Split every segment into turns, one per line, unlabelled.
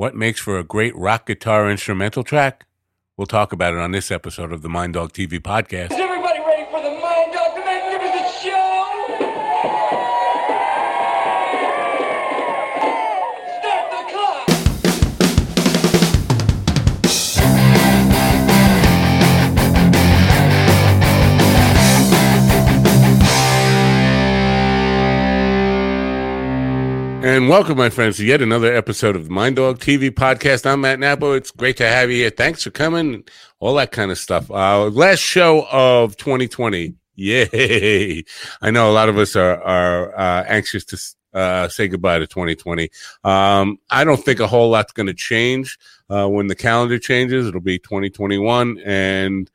What makes for a great rock guitar instrumental track? We'll talk about it on this episode of the Mind Dog TV podcast. And welcome, my friends, to yet another episode of the Mind Dog TV podcast. I'm Matt Nappo. It's great to have you here. Thanks for coming, all that kind of stuff. Uh, last show of 2020. Yay. I know a lot of us are, are uh, anxious to uh, say goodbye to 2020. Um, I don't think a whole lot's going to change uh, when the calendar changes. It'll be 2021 and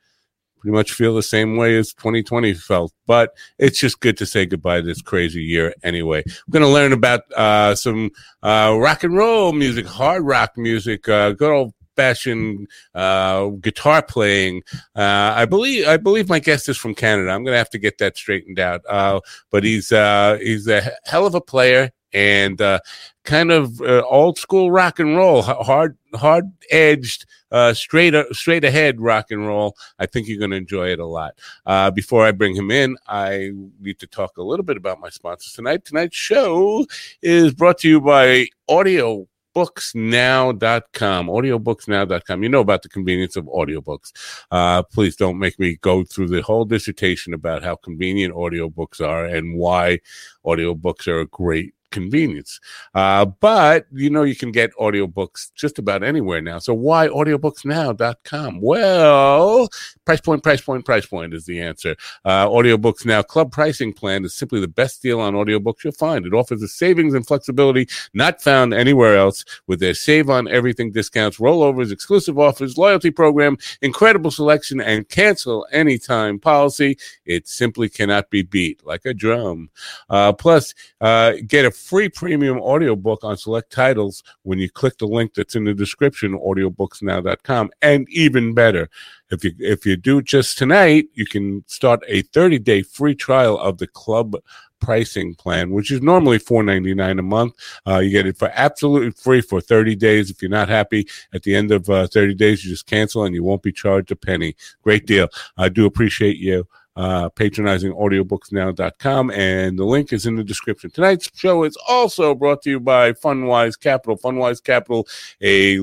pretty much feel the same way as 2020 felt. But it's just good to say goodbye to this crazy year anyway. We're going to learn about uh, some uh, rock and roll music, hard rock music, uh, good old fashioned uh, guitar playing. Uh, I believe I believe my guest is from Canada. I'm going to have to get that straightened out. Uh, but he's uh, he's a hell of a player and uh, kind of uh, old school rock and roll, hard hard edged, uh, straight straight ahead rock and roll. I think you're going to enjoy it a lot. Uh, before I bring him in, I need to talk a little bit about my sponsors tonight. Tonight's show is brought to you by Audio audiobooksnow.com audiobooksnow.com you know about the convenience of audiobooks uh, please don't make me go through the whole dissertation about how convenient audiobooks are and why audiobooks are a great convenience. Uh, but you know you can get audiobooks just about anywhere now. So why audiobooksnow.com well price point price point price point is the answer. Uh, audiobooks now club pricing plan is simply the best deal on audiobooks you'll find. It offers a savings and flexibility not found anywhere else with their save on everything discounts rollovers exclusive offers loyalty program incredible selection and cancel anytime policy. It simply cannot be beat like a drum. Uh, plus uh, get a free premium audiobook on select titles when you click the link that's in the description audiobooksnow.com and even better if you if you do just tonight you can start a 30 day free trial of the club pricing plan which is normally 4.99 a month. Uh, you get it for absolutely free for 30 days. If you're not happy at the end of uh, 30 days you just cancel and you won't be charged a penny. Great deal. I do appreciate you uh, patronizing audiobooksnow.com and the link is in the description. Tonight's show is also brought to you by fundwise capital. Fundwise capital a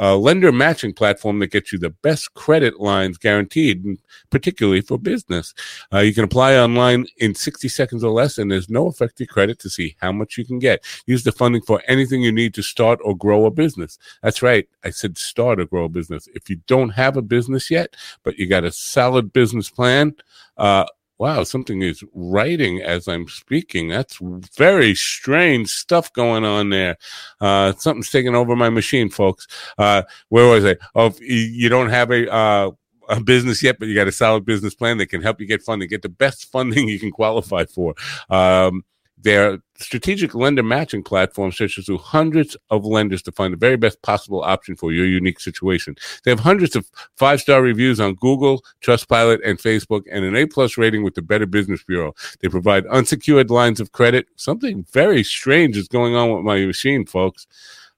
uh, lender matching platform that gets you the best credit lines guaranteed, particularly for business. Uh, you can apply online in 60 seconds or less, and there's no effective credit to see how much you can get. Use the funding for anything you need to start or grow a business. That's right. I said start or grow a business. If you don't have a business yet, but you got a solid business plan, uh, wow, something is writing as I'm speaking. That's very strange stuff going on there. Uh, something's taking over my machine, folks. Uh, where was I? Oh, you don't have a, uh, a business yet, but you got a solid business plan that can help you get funding, get the best funding you can qualify for. Um, their strategic lender matching platform searches through hundreds of lenders to find the very best possible option for your unique situation. They have hundreds of five star reviews on Google, Trustpilot, and Facebook, and an A plus rating with the Better Business Bureau. They provide unsecured lines of credit. Something very strange is going on with my machine, folks.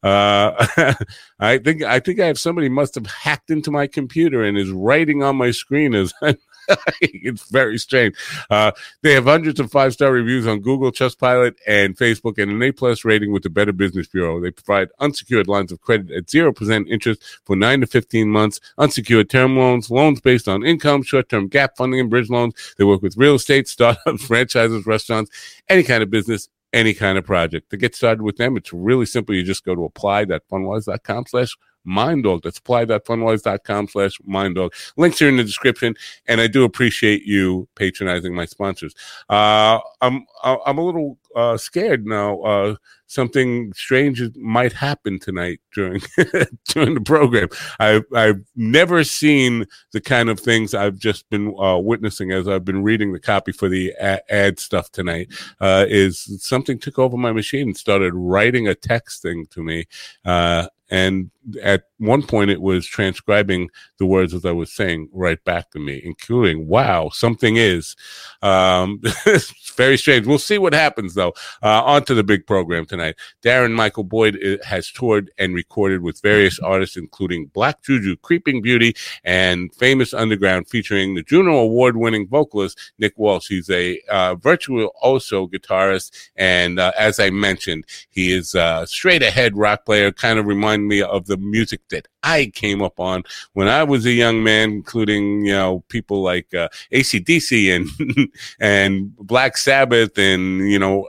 Uh, I think I think I have somebody must have hacked into my computer and is writing on my screen as I'm it's very strange. Uh, they have hundreds of five star reviews on Google, Trustpilot, and Facebook, and an A plus rating with the Better Business Bureau. They provide unsecured lines of credit at zero percent interest for nine to fifteen months, unsecured term loans, loans based on income, short term gap funding, and bridge loans. They work with real estate, startups, franchises, restaurants, any kind of business. Any kind of project. To get started with them, it's really simple. You just go to apply.fundwise.com slash minddog. That's apply.fundwise.com slash minddog. Links are in the description, and I do appreciate you patronizing my sponsors. Uh, I'm I'm a little uh, scared now. Uh, something strange might happen tonight during during the program. I've I've never seen the kind of things I've just been uh, witnessing as I've been reading the copy for the a- ad stuff tonight. Uh, is something took over my machine and started writing a text thing to me. Uh, and at one point it was transcribing the words as I was saying right back to me, including "Wow, something is." Um, it's very strange. We'll see what happens though. Uh, on to the big program tonight. Darren Michael Boyd uh, has toured and recorded with various artists, including Black Juju, Creeping Beauty, and Famous Underground, featuring the Juno Award-winning vocalist Nick Walsh. He's a uh, virtuoso guitarist, and uh, as I mentioned, he is a straight ahead rock player. Kind of remind me of the music that I came up on when I was a young man, including you know people like uh, ACDC and and Black Sabbath, and you know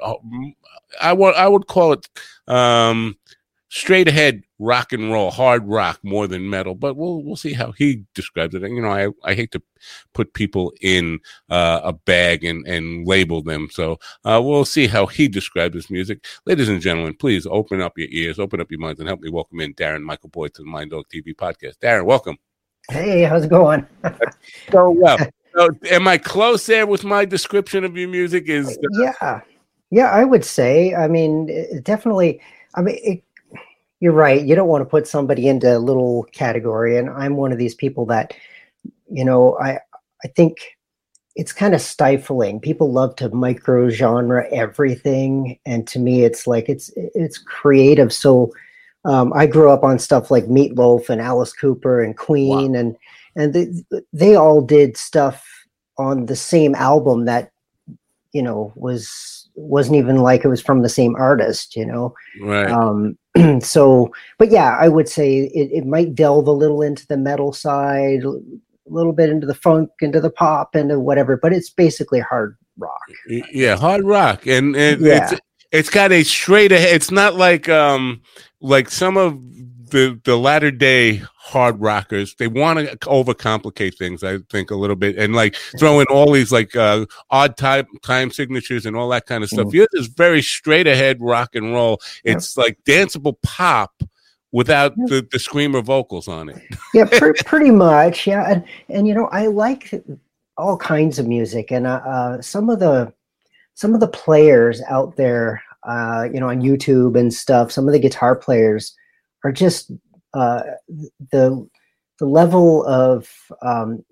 I would I would call it um, straight ahead rock and roll, hard rock more than metal. But we'll we'll see how he describes it. And you know, I I hate to put people in uh, a bag and and label them. So uh, we'll see how he describes his music. Ladies and gentlemen, please open up your ears, open up your minds, and help me welcome in Darren Michael Boyd to the Mind Dog TV podcast. Darren, welcome.
Hey, how's it going?
so well. So, am I close there with my description of your music? Is
yeah, yeah, I would say. I mean, definitely. I mean, it, you're right. You don't want to put somebody into a little category, and I'm one of these people that, you know, I I think it's kind of stifling. People love to micro genre everything, and to me, it's like it's it's creative. So, um, I grew up on stuff like Meatloaf and Alice Cooper and Queen, wow. and and they, they all did stuff on the same album that you know was wasn't even like it was from the same artist. You know,
right.
Um, so, but yeah, I would say it, it might delve a little into the metal side, a little bit into the funk, into the pop, into whatever. But it's basically hard rock.
Yeah, hard rock, and, and yeah. it's it's got a straight ahead. It's not like um like some of the the latter day hard rockers they want to overcomplicate things i think a little bit and like throw in all these like uh odd time time signatures and all that kind of stuff. Mm. yours is very straight ahead rock and roll. It's like danceable pop without the, the screamer vocals on it.
Yeah pr- pretty much yeah and and you know i like all kinds of music and uh, uh some of the some of the players out there uh you know on youtube and stuff some of the guitar players are just uh, the the level of um,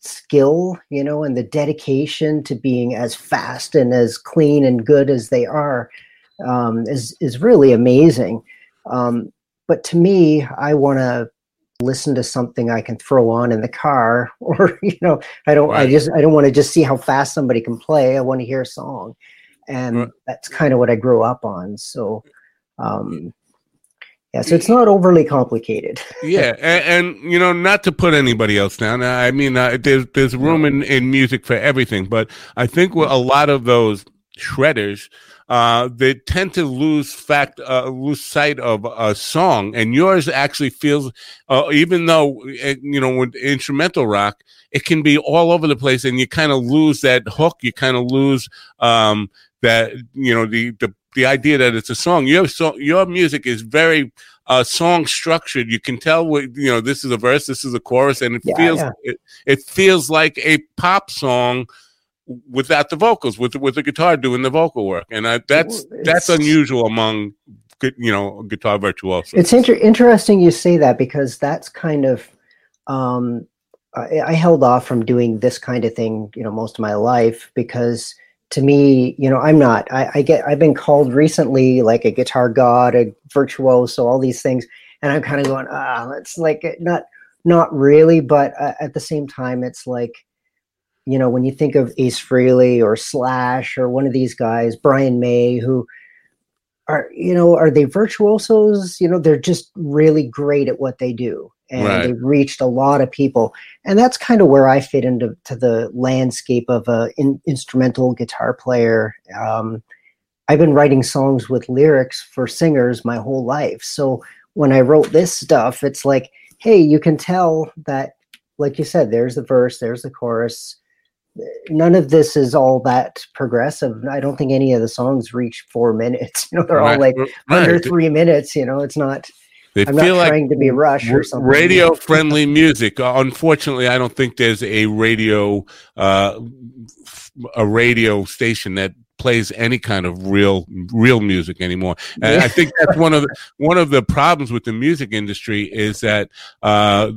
skill, you know, and the dedication to being as fast and as clean and good as they are um, is is really amazing. Um, but to me, I want to listen to something I can throw on in the car, or you know, I don't. Right. I just I don't want to just see how fast somebody can play. I want to hear a song, and right. that's kind of what I grew up on. So. Um, yeah, so it's not overly complicated.
yeah, and, and, you know, not to put anybody else down. I mean, uh, there's there's room in, in music for everything, but I think with a lot of those shredders, uh, they tend to lose fact, uh, lose sight of a song, and yours actually feels, uh, even though eh, you know with instrumental rock, it can be all over the place, and you kind of lose that hook. You kind of lose um, that you know the the the idea that it's a song. Your so your music is very uh, song structured. You can tell what you know. This is a verse. This is a chorus, and it yeah, feels yeah. It, it feels like a pop song without the vocals, with with the guitar doing the vocal work, and I, that's it's, that's unusual among you know guitar virtuosos.
It's inter- interesting you say that because that's kind of um, I, I held off from doing this kind of thing, you know, most of my life because to me, you know, I'm not. I, I, get. I've been called recently like a guitar god, a virtuoso, all these things, and I'm kind of going, ah, it's like not, not really. But uh, at the same time, it's like, you know, when you think of Ace Frehley or Slash or one of these guys, Brian May, who are, you know, are they virtuosos? You know, they're just really great at what they do and right. they've reached a lot of people and that's kind of where i fit into to the landscape of a in, instrumental guitar player um, i've been writing songs with lyrics for singers my whole life so when i wrote this stuff it's like hey you can tell that like you said there's the verse there's the chorus none of this is all that progressive i don't think any of the songs reach four minutes you know they're right. all like right. under three minutes you know it's not they I'm feel not trying like to be Rush or something.
Radio friendly music. Uh, unfortunately, I don't think there's a radio uh, a radio station that plays any kind of real real music anymore. And I think that's one of the one of the problems with the music industry is that uh,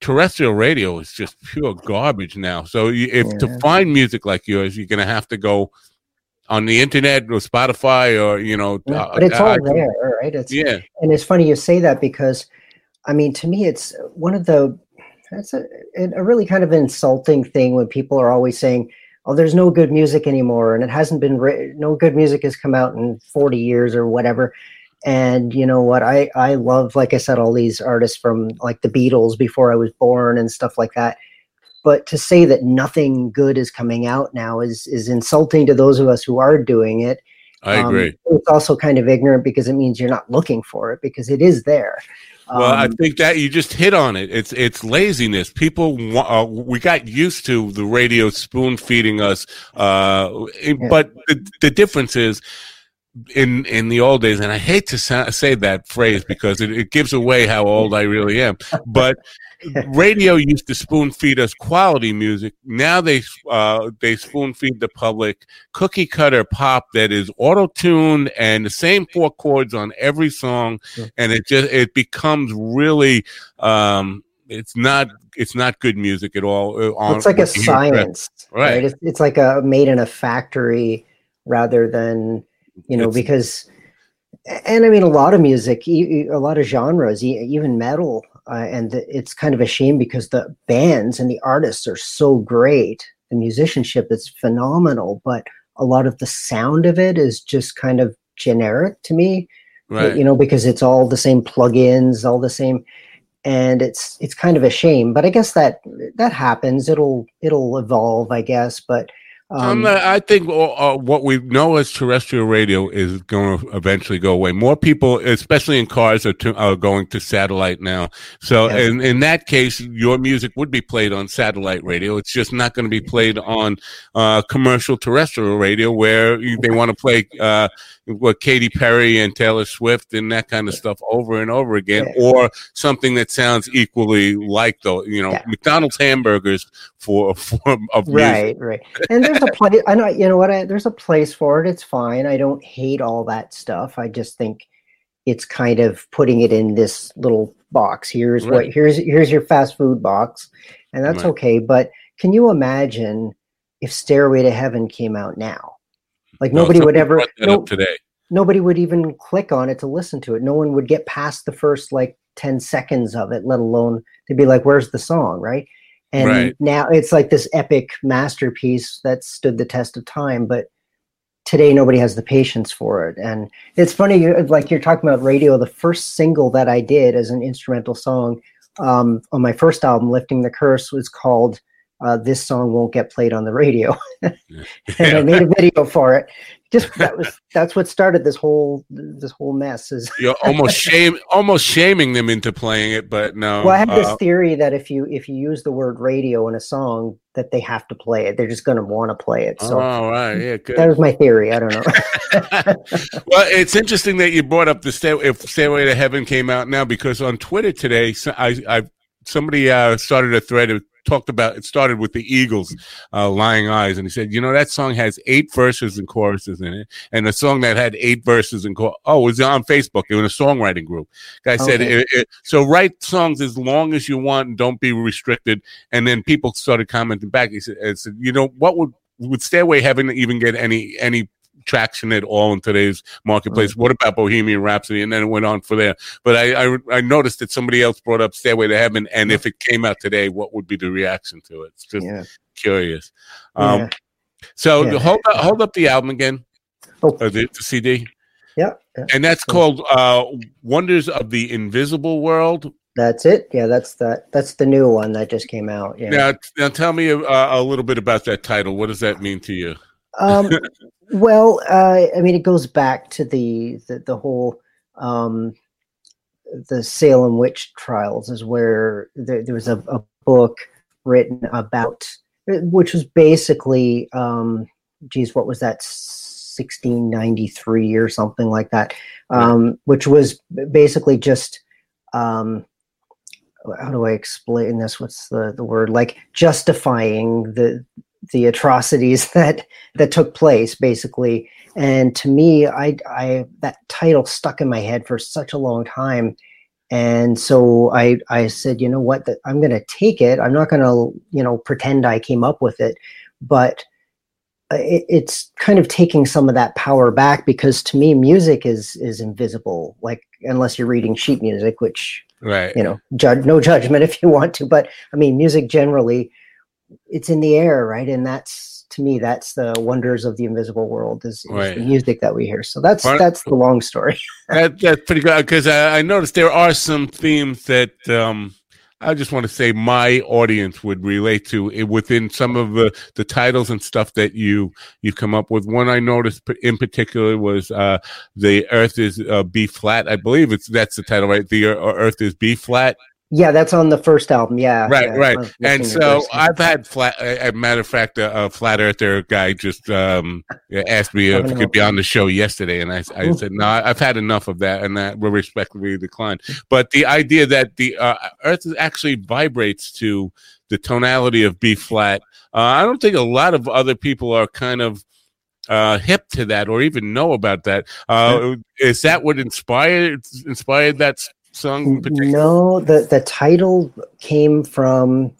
terrestrial radio is just pure garbage now. So you, if
Yeah.
to find music like yours, you're going to have to go on the internet or Spotify or you know.
Yeah,
uh,
but it's all
I-
there, right? It's
Yeah,
and it's funny you say that because i mean to me it's one of the that's a, a really kind of insulting thing when people are always saying oh there's no good music anymore and it hasn't been writ- no good music has come out in 40 years or whatever and you know what i i love like i said all these artists from like the beatles before i was born and stuff like that but to say that nothing good is coming out now is is insulting to those of us who are doing it
I
um,
agree.
it's also kind of ignorant because it means you're not looking for it because it is there.
Well, I
Um,
think that you just hit on it. It's it's laziness. People, uh, we got used to the radio spoon feeding us, uh, it-
Yeah.
but the, the difference is. In in the old days, and I hate to sa- say that phrase because it, it gives away how old I really am. But radio used to spoon feed us quality music. Now they uh, they spoon feed the public cookie cutter pop that is auto tuned and the same four chords on every song, and it just it becomes really um, it's not it's not good music at all. uh,
it's like a science, right?
Right.
It's, it's like a made in a factory rather than you know
It's-
because and I mean a lot of music, a lot of genres, even metal, uh, and the, it's kind of a shame because the bands and the artists are so great, the musicianship is phenomenal, but a lot of the sound of it is just kind of generic to me.
right.
you know because it's all the same plugins all the same and it's it's kind of a shame but i guess that that happens it'll it'll evolve i guess but um,
not- I think uh, uh, what we know as terrestrial radio is going to eventually go away. More people, especially in cars, are, to, are going to satellite now. So,
Yeah.
in, in that case, your music would be played on satellite radio. It's just not going to be played on uh, commercial terrestrial radio where you, they want to play uh, what Katy Perry and Taylor Swift and that kind of stuff over and over again,
Yeah.
or something that sounds equally like the you know
Yeah.
McDonald's hamburgers for a form of music.
right right and there's a place i know you know what I, there's a place for it it's fine i don't hate all that stuff i just think it's kind of putting it in this little box here's what here's here's your fast food box and that's
Right.
okay but can you imagine if stairway to heaven came out now like
No,
nobody would ever no,
today.
nobody would even click on it to listen to it. No one would get past the first like 10 seconds of it, let alone to be like, where's the song? Right. And
Right.
now it's like this epic masterpiece that stood the test of time. But today, nobody has the patience for it. And it's funny, like you're talking about radio, the first single that I did as an instrumental song um, on my first album, Lifting the Curse, was called uh, This Song Won't Get Played on the Radio. and I made a video for it. Just that was that's what started this whole this whole mess. Is
You're almost shame, almost shaming them into playing it, but no.
well, I have this
uh,
theory that if you if you use the word radio in a song, that they have to play it. They're just going to want to play it. So
oh, right, yeah,
that was my theory. I don't know.
well, it's interesting that you brought up the stay, if Stairway to Heaven came out now because on Twitter today, I, I somebody uh, started a thread. It talked about it started with the Eagles, uh, "Lying Eyes," and he said, "You know that song has eight verses and choruses in it, and a song that had eight verses and chor- oh, it was on Facebook in a songwriting group." Guy said, it, it, "So write songs as long as you want, and don't be restricted." And then people started commenting back. He said, said "You know what would would Stairway Heaven even get any any?" Traction at all in today's marketplace. What about Bohemian Rhapsody? And then it went on for there. But I, I I noticed that somebody else brought up Stairway to Heaven, and if it came out today, what would be the reaction to it? It's just
yeah.
curious. Um,
yeah.
So
Yeah.
hold up, hold up the album again,
Oh.
or the, the CD,
yeah,
and that's called uh, "Wonders of the Invisible World."
That's it. Yeah, that's that. That's the new one that just came out. Yeah.
Now, now tell me uh, a little bit about that title. What does that mean to you?
Um, well, uh, I mean, it goes back to the the, the whole um, the Salem witch trials, is where there, there was a, a book written about, which was basically, um, geez, what was that, 1693 or something like that, um, which was basically just. Um, how do I explain this? What's the, the word? Like justifying the the atrocities that that took place basically. And to me i i that title stuck in my head for such a long time. And so i i said you know what? That i'm going to take it. I'm not going to you know pretend i came up with it. But uh, it, it's kind of taking some of that power back because to me music is is invisible like unless you're reading sheet music which
right.
you know judge no judgment if you want to. But i mean music generally it's in the air right and that's to me that's the wonders of the invisible world is, is
Right.
the music that we hear so that's that's the long story
that, that's pretty good because I, I noticed there are some themes that um, I just want to say my audience would relate to it within some of the, the titles and stuff that you you come up with. One I noticed in particular was uh, the Earth is uh, B flat. I believe it's that's the title, right? The Earth is B flat.
Yeah that's on the first album yeah
Right,
yeah,
right. And so. I've had flat. A a matter of fact, a, a flat earther guy just um, asked me if he could be on the show yesterday, and I, I said no, I've had enough of that, and that will respectfully decline. But the idea that the uh, Earth actually vibrates to the tonality of B flat, uh, I don't think a lot of other people are kind of uh hip to that or even know about that uh is that what inspired inspired that song
no the the title came from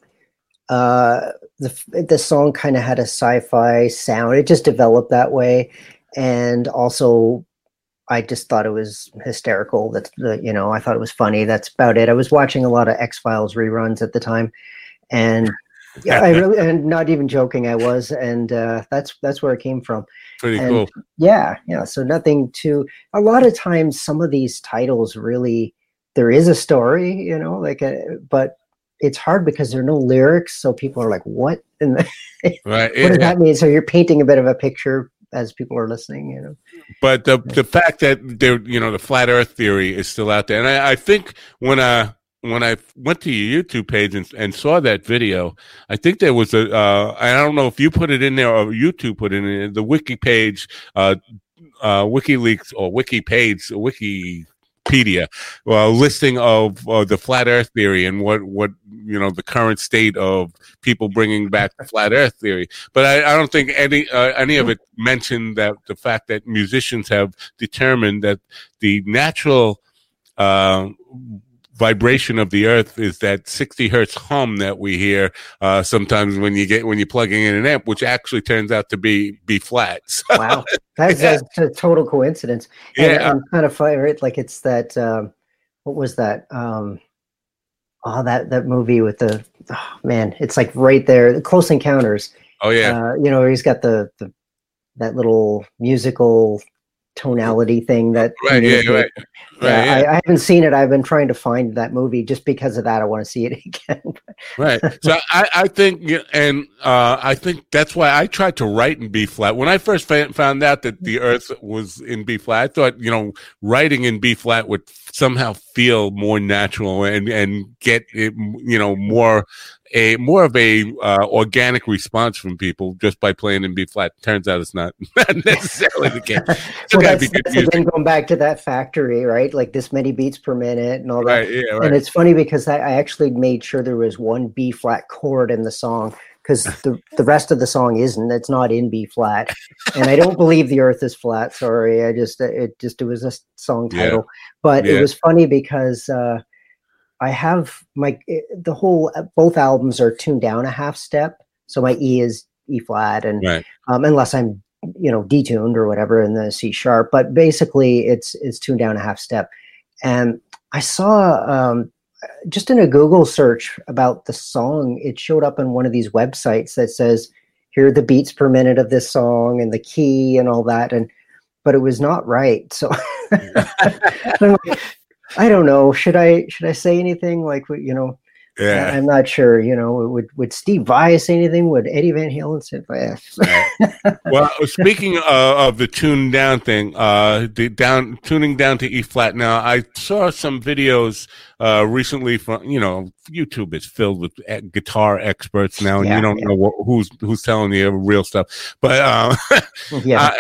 uh the the song kind of had a sci-fi sound. It just developed that way. And also i just thought it was hysterical. That's the you know i thought it was funny. That's about it. I was watching a lot of x-files reruns at the time. And yeah i really and not even joking i was. And uh that's that's where it came from.
Pretty
and-
cool.
yeah yeah so nothing to a lot of times some of these titles really there is a story you know like a, but it's hard because there are no lyrics so people are like what? And
right
what does that mean? So you're painting a bit of a picture as people are listening you know?
But the the fact that there you know the flat earth theory is still out there and i, I think when uh when I went to your YouTube page and, and saw that video, I think there was a uh, I don't know if you put it in there or YouTube put it in the wiki page, uh, uh, WikiLeaks or wiki page, Wikipedia, uh, listing of uh, the flat Earth theory and what what you know the current state of people bringing back the flat Earth theory. But I, I don't think any uh, any of it mentioned that the fact that musicians have determined that the natural uh, vibration of the earth is that 60 hertz hum that we hear uh, sometimes when you get when you're plugging in an amp which actually turns out to be B flat So,
wow that's,
Yeah.
that's a total coincidence. And,
yeah.
and kind of funny right? Like it's that um what was that? Um oh that that movie with the oh, man it's like right there close encounters.
Oh yeah.
Uh, you know, he's got the, the that little musical tonality thing that
right yeah
communicates.
right
Yeah,
right yeah,
I, I haven't seen it. I've been trying to find that movie just because of that. I want to see it again.
right so i i think and uh i think that's why i tried to write in b flat when i first found out that the earth was in b flat i thought you know writing in b flat would somehow feel more natural and and get it you know more a more of a uh, organic response from people just by playing in b flat turns out it's not, not necessarily the case
well, that's,
be
that's again going back to that factory, right? Like this many beats per minute and all that.
right yeah right
And it's funny because I, I actually made sure there was one B flat chord in the song because the, the rest of the song isn't. It's not in B flat, and I don't believe the Earth is flat. Sorry, I just it just it was a song
Yeah.
title, but
Yeah.
it was funny because uh, I have my the whole both albums are tuned down a half step, so my E is E flat, and
right
um, unless I'm you know detuned or whatever in the C sharp. But basically, it's it's tuned down a half step. And I saw um, just in a Google search about the song, it showed up on one of these websites that says here are the beats per minute of this song and the key and all that, and but it was not right. So like, I don't know. Should I should I say anything like you know?
Yeah
I'm not sure. You know, would would Steve Vai say anything? Would Eddie Van Halen say?
Right. well, speaking uh, of the tune down thing, uh, the down tuning down to E flat. Now, I saw some videos uh, recently from you know YouTube is filled with uh, guitar experts now, and
Yeah,
you don't
yeah.
know what, who's who's telling you real stuff. But uh,
yeah.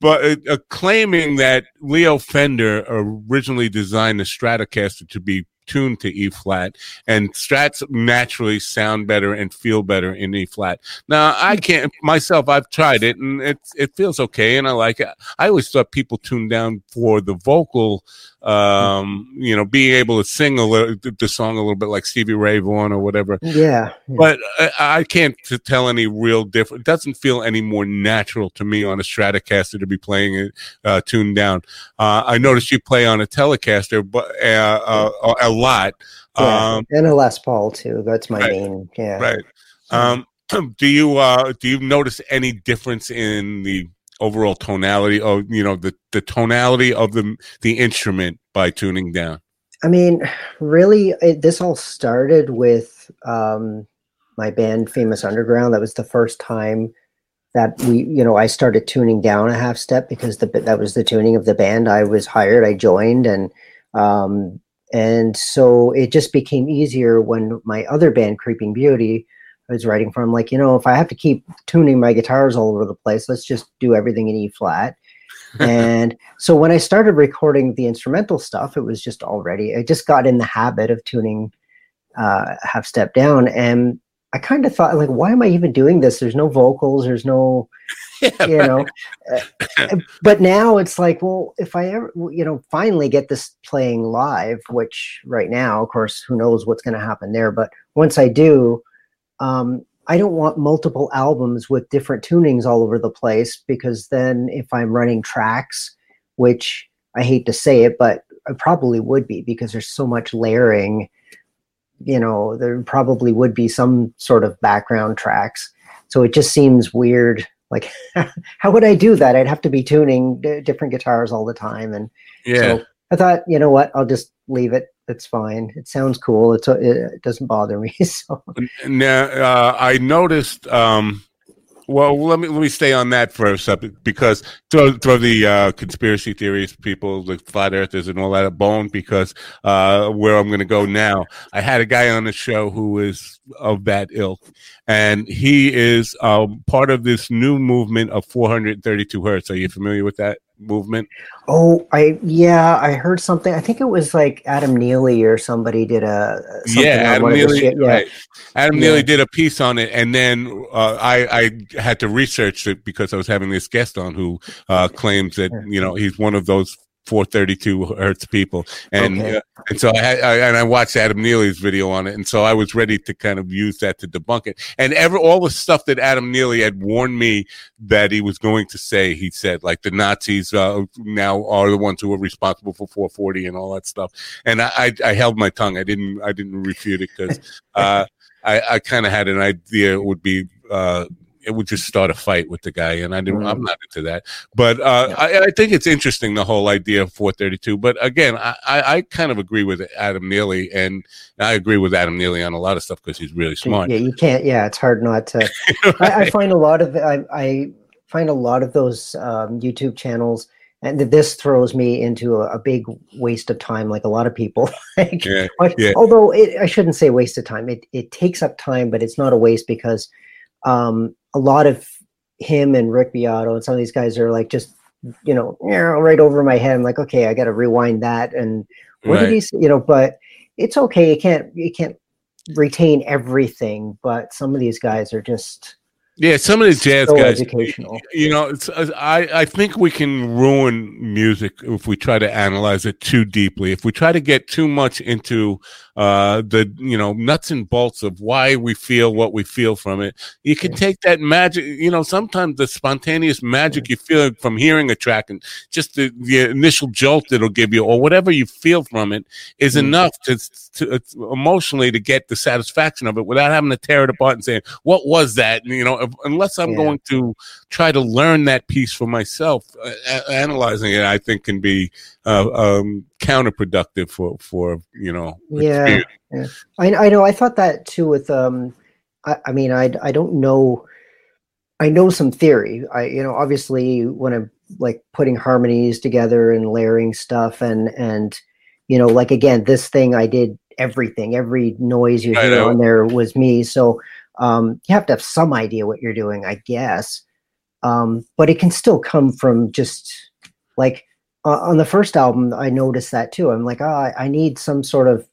but uh, claiming that Leo Fender originally designed the Stratocaster to be tuned to E flat, and Strats naturally sound better and feel better in E flat. Now, I hmm. can't myself. I've tried it, and it it feels okay, and I like it. I always thought people tuned down for the vocal um, you know, being able to sing a little the song a little bit like Stevie Ray Vaughan or whatever.
Yeah, yeah.
But I, I can't tell any real difference. It doesn't feel any more natural to me on a Stratocaster to be playing it uh, tuned down. Uh, I noticed you play on a Telecaster, but uh, uh, a lot.
Yeah,
Um,
and a Les Paul too. That's my
right,
main. Yeah.
right. Um, do you uh, do you notice any difference in the overall tonality of you know the the tonality of the the instrument by tuning down?
I mean, really, it, this all started with um, my band, Famous Underground. That was the first time that we, you know, I started tuning down a half step because the that was the tuning of the band. I was hired, I joined, and um, and so it just became easier when my other band, Creeping Beauty, I was writing from. Like, you know, if I have to keep tuning my guitars all over the place, let's just do everything in E flat and so when I started recording the instrumental stuff, it was just already, I just got in the habit of tuning uh, half step down. And I kind of thought, like, why am I even doing this? There's no vocals, there's no,
Yeah,
you know. uh, but now it's like, well, if I ever, you know, finally get this playing live, which right now, of course, who knows what's going to happen there. But once I do, um, I don't want multiple albums with different tunings all over the place because then if I'm running tracks, which I hate to say it, but I probably would be because there's so much layering, you know, there probably would be some sort of background tracks. So it just seems weird. Like, how would I do that? I'd have to be tuning d- different guitars all the time. And
yeah.
so I thought, you know what, I'll just leave it. It's fine. It sounds cool. It's it doesn't bother me. So
Now, uh, I noticed. Um, well, let me let me stay on that for a second because throw throw the uh, conspiracy theories, people, the flat earthers, and all that a bone because uh, where I'm going to go now. I had a guy on the show who is of that ilk, and he is um, part of this new movement of 432 hertz. Are you familiar with that movement?
Oh, I yeah, I heard something. I think it was like Adam Neely or somebody did a something
yeah, Adam
one of the
Neely,
Yeah,
right. Adam
Yeah.
Neely did a piece on it, and then uh, I, I had to research it because I was having this guest on who uh, claims that you know he's one of those 432 hertz people, and
Okay.
uh, and so I, had, I and I watched Adam Neely's video on it, and so I was ready to kind of use that to debunk it. And ever all the stuff that Adam Neely had warned me that he was going to say, he said like the Nazis uh, now are the ones who are responsible for 440 and all that stuff. And I, I, I held my tongue. I didn't I didn't refute it because uh, I, I kind of had an idea it would be. Uh, it would just start a fight with the guy, and I didn't. I'm
Mm.
not into that. But uh, I, I think it's interesting the whole idea of 432. But again, I, I, I kind of agree with Adam Neely, and I agree with Adam Neely on a lot of stuff because he's really smart.
yeah, you can't. Yeah, it's hard not to. I, I find a lot of I, I find a lot of those um, YouTube channels, and this throws me into a, a big waste of time, like a lot of people. like,
Yeah, yeah.
Although it, I shouldn't say waste of time. It it takes up time, but it's not a waste because um, a lot of him and Rick Beato and some of these guys are like just you know eh, right over my head. I'm like, okay, I got to rewind that and what
Right.
did he say? You know, but it's okay. You can't you can't retain everything, but some of these guys are just
Yeah, some of the jazz
so
guys,
educational.
you know, it's, uh, I I think we can ruin music if we try to analyze it too deeply. If we try to get too much into uh, the you know nuts and bolts of why we feel what we feel from it, you can
Yeah.
take that magic. You know, sometimes the spontaneous magic you feel from hearing a track and just the, the initial jolt it'll give you, or whatever you feel from it, is
Mm.
enough to, to uh, emotionally to get the satisfaction of it without having to tear it apart and saying, "What was that?" And, you know, if, unless I'm
Yeah.
going to try to learn that piece for myself, uh, a- analyzing it, I think can be uh, um, counterproductive for for you know.
Yeah,
experience.
I I know. I thought that too. With um, I, I mean, I I don't know. I know some theory. I you know obviously when I'm like putting harmonies together and layering stuff and and you know like again this thing I did everything every noise you hear on there was me. So um, you have to have some idea what you're doing, I guess. Um, but it can still come from just like uh, on the first album. I noticed that too. I'm like, oh, I, I need some sort of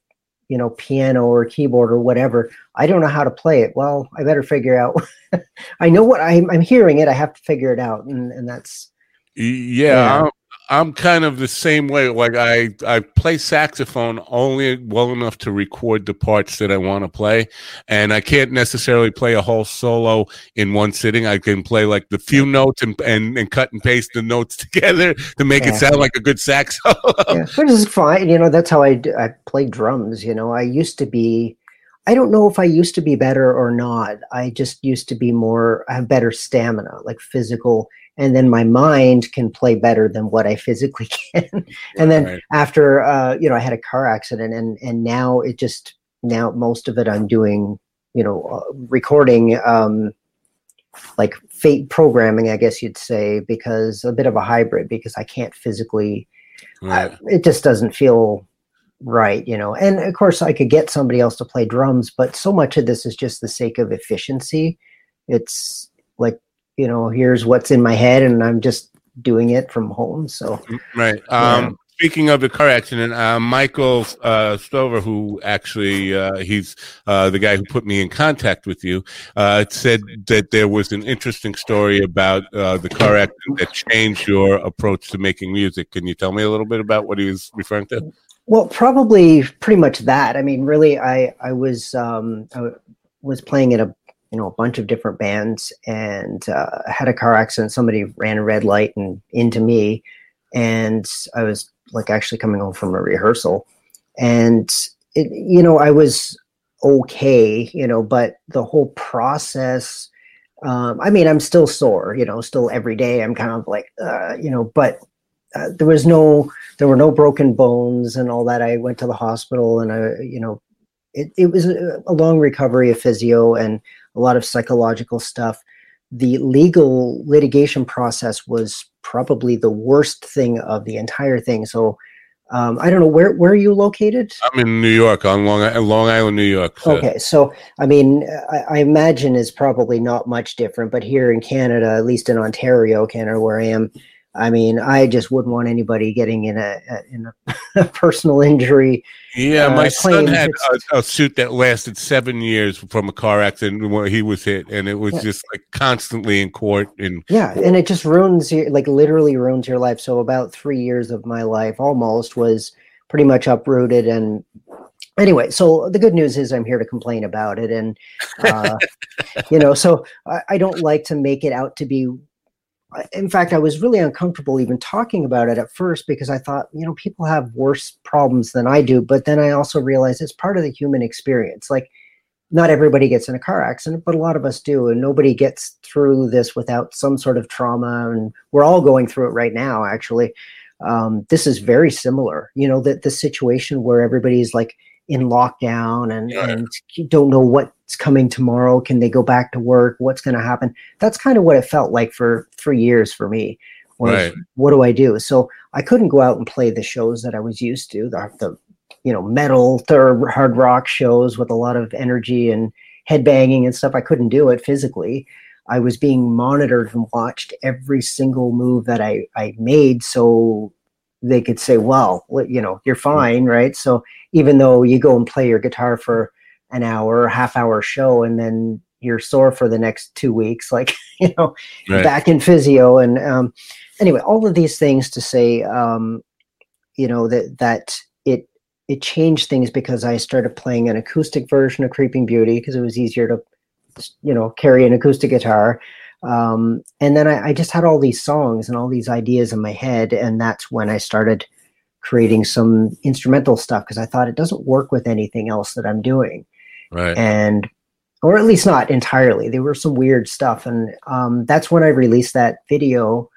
you know piano or keyboard or whatever i don't know how to play it well i better figure out i know what I'm, I'm hearing it i have to figure it out and, and that's
yeah, yeah. I'm kind of the same way. Like I, I play saxophone only well enough to record the parts that I want to play, and I can't necessarily play a whole solo in one sitting. I can play like the few notes and and, and cut and paste the notes together to make yeah. it sound like a good sax solo.
yeah, which is fine. You know, that's how I I play drums. You know, I used to be. I don't know if I used to be better or not. I just used to be more, I have better stamina, like physical and then my mind can play better than what I physically can. and then right. after uh, you know, I had a car accident, and and now it just now most of it I'm doing, you know, uh, recording, um, like fate programming, I guess you'd say, because a bit of a hybrid because I can't physically. Right. it just doesn't feel right you know and of course i could get somebody else to play drums but so much of this is just the sake of efficiency it's you know, here's what's in my head, and I'm just doing it from home. So
right. Um, yeah. Speaking of the car accident, uh, Michael uh, Stover, who actually uh, he's uh, the guy who put me in contact with you, uh, said that there was an interesting story about uh, the car accident that changed your approach to making music. Can you tell me a little bit about what he was referring to?
Well, probably pretty much that. I mean, really, I I was um, I was playing in a you know a bunch of different bands and uh, had a car accident. Somebody ran a red light and into me and i was like actually coming home from a rehearsal. And it you know i was okay you know but the whole process um, i mean i'm still sore you know still every day i'm kind of like uh, you know but uh, there was no there were no broken bones and all that. I went to the hospital and i you know it, it was a, a long recovery of physio and a lot of psychological stuff. The legal litigation process was probably the worst thing of the entire thing. So um, I don't know where where are you located?
I'm in New York, on Long Long Island, New York.
So. Okay, so I mean, I, I, imagine is probably not much different, but here in Canada, at least in Ontario, Canada, where I am, I mean, I just wouldn't want anybody getting in a, in a, personal injury.
Yeah, uh, my son had a, a, suit that lasted seven years from a car accident where he was hit, and it was yeah. just like constantly in court. And
yeah, and it just ruins your like literally ruins your life. So about three years of my life almost was pretty much uprooted and anyway so the good news is i'm here to complain about it and uh, you know so I, I, don't like to make it out to be in fact, I was really uncomfortable even talking about it at first because I thought, you know, people have worse problems than I do. But then I also realized it's part of the human experience. Like, not everybody gets in a car accident, but a lot of us do. And nobody gets through this without some sort of trauma. And we're all going through it right now, actually. Um, this is very similar, you know, that the situation where everybody's like, in lockdown and, yeah. and don't know what's coming tomorrow. Can they go back to work? What's going to happen? That's kind of what it felt like for three years for me. Was, right. What do I do? So I couldn't go out and play the shows that I was used to, the, the you know metal, third hard rock shows with a lot of energy and headbanging and stuff. I couldn't do it physically. I was being monitored and watched every single move that I, I made. So they could say, well, you know, you're hmm. fine, right? So even though you go and play your guitar for an hour, half hour show, and then you're sore for the next two weeks, like, you know, right. back in physio. And um, anyway, all of these things to say, um, you know, that, that it, it changed things because I started playing an acoustic version of Creeping Beauty because it was easier to, you know, carry an acoustic guitar. Um, and then I, I, just had all these songs and all these ideas in my head, and that's when I started creating some instrumental stuff because I thought it doesn't work with anything else that I'm doing,
right?
And or at least not entirely. There were some weird stuff, and um, that's when I released that video,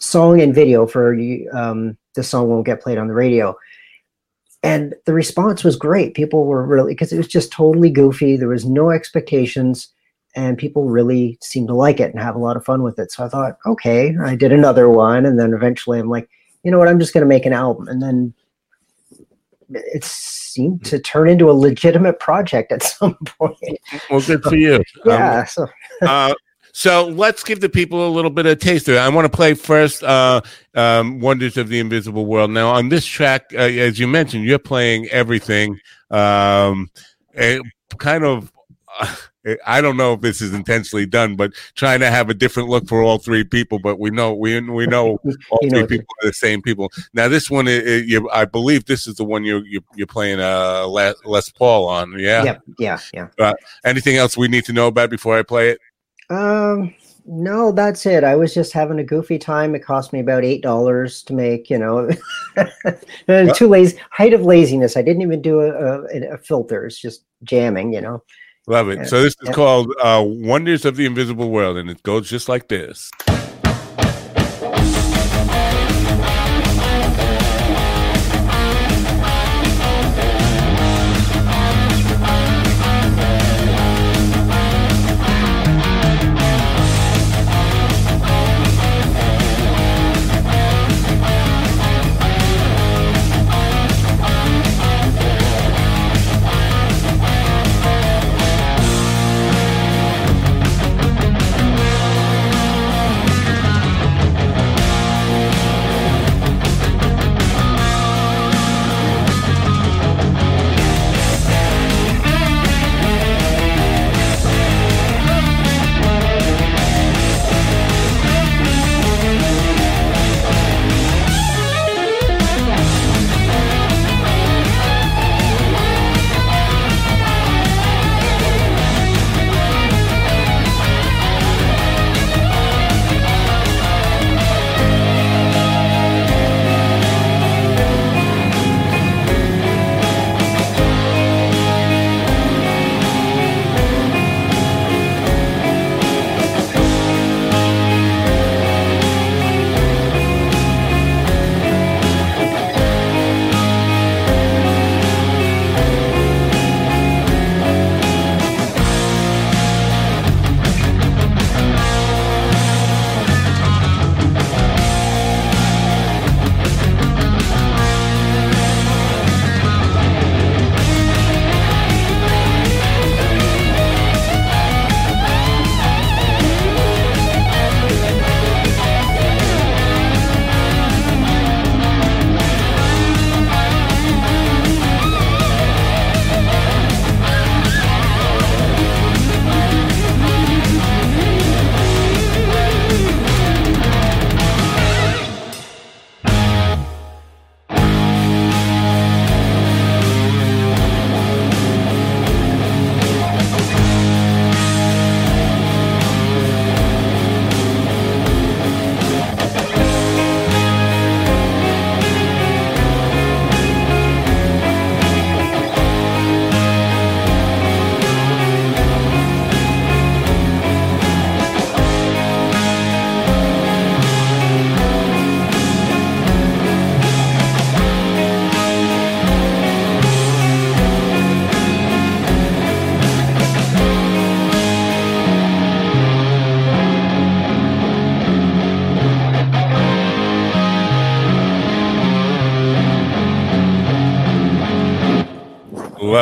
song and video for um, the song won't get played on the radio. And the response was great. People were really because it was just totally goofy. There was no expectations and people really seemed to like it and have a lot of fun with it. So I thought, okay, I did another one, and then eventually I'm like, you know what, I'm just going to make an album, and then it seemed to turn into a legitimate project at some point.
Well, good for you.
yeah. Um,
so. uh, So let's give the people a little bit of taste of it. I want to play first uh, um, Wonders of the Invisible World. Now, on this track, uh, as you mentioned, you're playing everything. Um, kind of. I don't know if this is intentionally done, but trying to have a different look for all three people. But we know we we know all three know, people are the same people. Now this one, it, it, you, I believe this is the one you're you're, you're playing uh Les, Les, Paul on. Yeah,
yeah, yeah, yeah.
Uh, anything else we need to know about before I play it?
Um, no, that's it. I was just having a goofy time. It cost me about eight dollars to make. You know, too lazy. Height of laziness. I didn't even do a, a, a filter. It's just jamming. You know.
Love it. So this is called uh, Wonders of the Invisible World, and it goes just like this.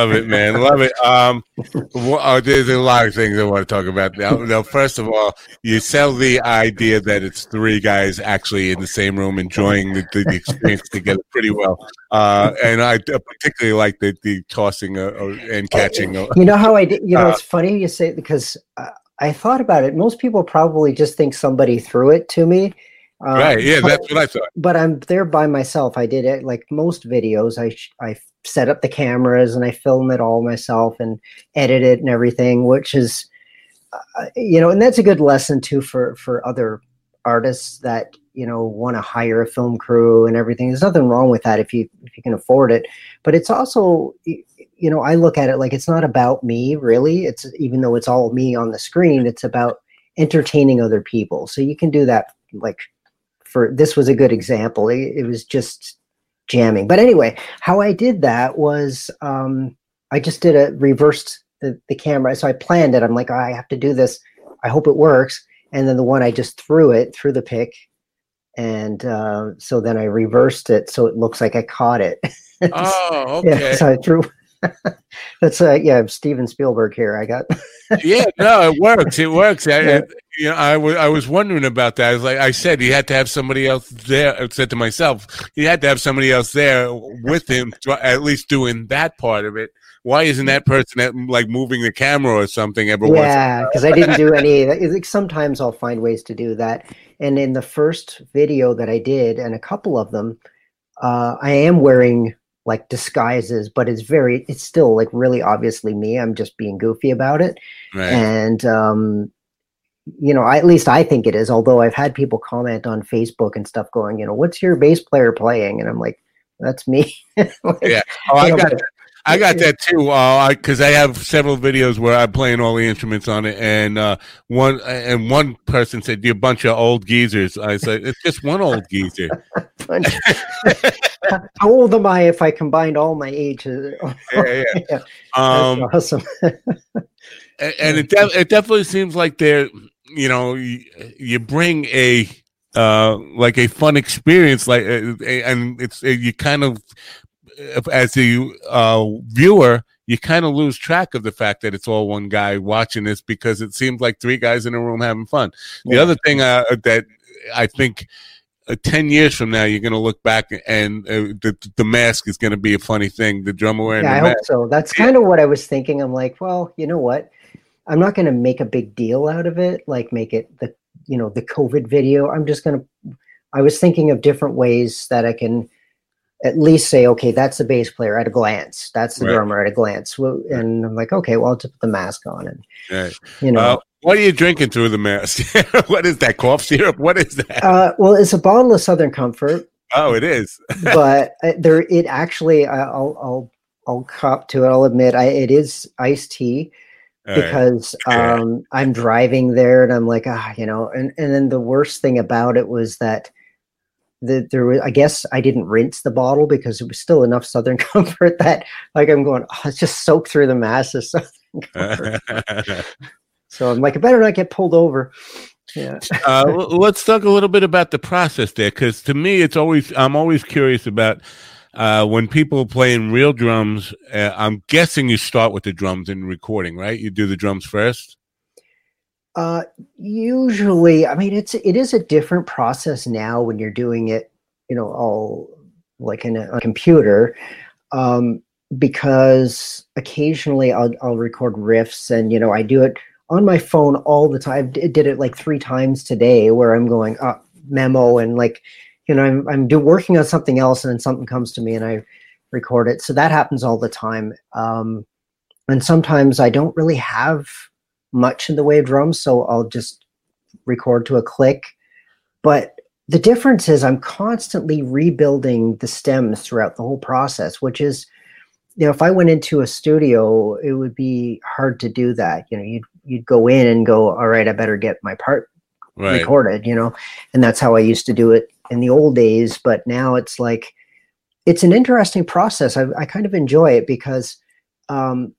Love it, man. Love it. Um, uh, there's a lot of things I want to talk about. Now, now, first of all, you sell the idea that it's three guys actually in the same room enjoying the, the experience together pretty well. Uh, and I particularly like the, the tossing uh, uh and catching.
You know how I did? You know, it's funny you say because I thought about it. Most people probably just think somebody threw it to me.
Um, right. Yeah, that's what I thought.
But I'm there by myself. I did it like most videos. I I set up the cameras and I film it all myself and edit it and everything, which is, uh, you know, and that's a good lesson too for for other artists that you know want to hire a film crew and everything. There's nothing wrong with that if you if you can afford it, but it's also you know I look at it like it's not about me really. It's even though it's all me on the screen, it's about entertaining other people. So you can do that like for this was a good example. It, it was just jamming. But anyway, how I did that was um, I just did a reversed the, the camera. So I planned it. I'm like, oh, I have to do this. I hope it works. And then the one I just threw it through the pick. And uh, so then I reversed it so it looks like I caught it.
oh, okay.
Yeah, so I threw. That's uh yeah, Steven Spielberg here. I got.
yeah, no, it works. It works. yeah. You know, I was I was wondering about that. I was like, I said he had to have somebody else there. I said to myself, he had to have somebody else there with him, at least doing that part of it. Why isn't that person at, like moving the camera or something every once? in a
Yeah, because I didn't do any. like, Sometimes I'll find ways to do that. And in the first video that I did, and a couple of them, uh, I am wearing like disguises, but it's very, it's still like really obviously me. I'm just being goofy about it.
Right.
and um you know I, at least i think it is although i've had people comment on facebook and stuff going you know what's your bass player playing and i'm like that's me Like,
Yeah. Oh, I
know,
got
but-
I got that too. Uh, because I, have several videos where I'm playing all the instruments on it, and uh, one and one person said, "You're a bunch of old geezers." I said, "It's just one old geezer."
how old am i if i combined all my ages
Yeah, yeah.
Yeah,
Um,
awesome
A- and it de- it definitely seems like they're you know you, you bring a uh like a fun experience like uh, and it's uh, you kind of uh, as a uh viewer you kind of lose track of the fact that it's all one guy watching this because it seems like three guys in a room having fun. The
Yeah.
other thing uh, that i think uh, 10 years from now you're going to look back and uh, the, the mask is going to be a funny thing the drummer wearing
yeah i
the
hope so. That's kind of what i was thinking. I'm like well you know what i'm not going to make a big deal out of it like make it the you know the covid video i'm just going to i was thinking of different ways that i can at least say okay that's the bass player at a glance that's the
Right.
drummer at a glance and i'm like okay well i'll just put the mask on and
Right.
you know
Uh, what are you drinking through the mask? what is that? Cough syrup? What is that?
uh, well it's a bottle of southern comfort
oh, it is.
but uh, there it actually i'll i'll i'll cop to it i'll admit I, it is iced tea
All right.
because
Yeah.
um, I'm driving there and I'm like, ah, you know, and, and then the worst thing about it was that the, there was, I guess I didn't rinse the bottle because it was still enough Southern Comfort that like I'm going, oh, it's just soaked through the mass of Southern Comfort. so I'm like, I better not get pulled over. Yeah.
uh, let's talk a little bit about the process there, because to me, it's always I'm always curious about uh, when people are playing real drums. Uh, I'm guessing you start with the drums in recording, right? You do the drums first.
Uh, usually, I mean, it's it is a different process now when you're doing it, you know, all like in a, a computer, um, because occasionally I'll I'll record riffs and you know I do it on my phone all the time. I did it like three times today, where I'm going up memo and like, you know, I'm I'm do working on something else and then something comes to me and I record it. So that happens all the time. Um, and sometimes I don't really have much in the way of drums, so I'll just record to a click. But the difference is I'm constantly rebuilding the stems throughout the whole process, which is, you know, if I went into a studio, it would be hard to do that. You know, you'd you'd go in and go, all right, I better get my part
Right.
recorded, you know, and that's how I used to do it in the old days. But now it's like, it's an interesting process. I, I kind of enjoy it because um,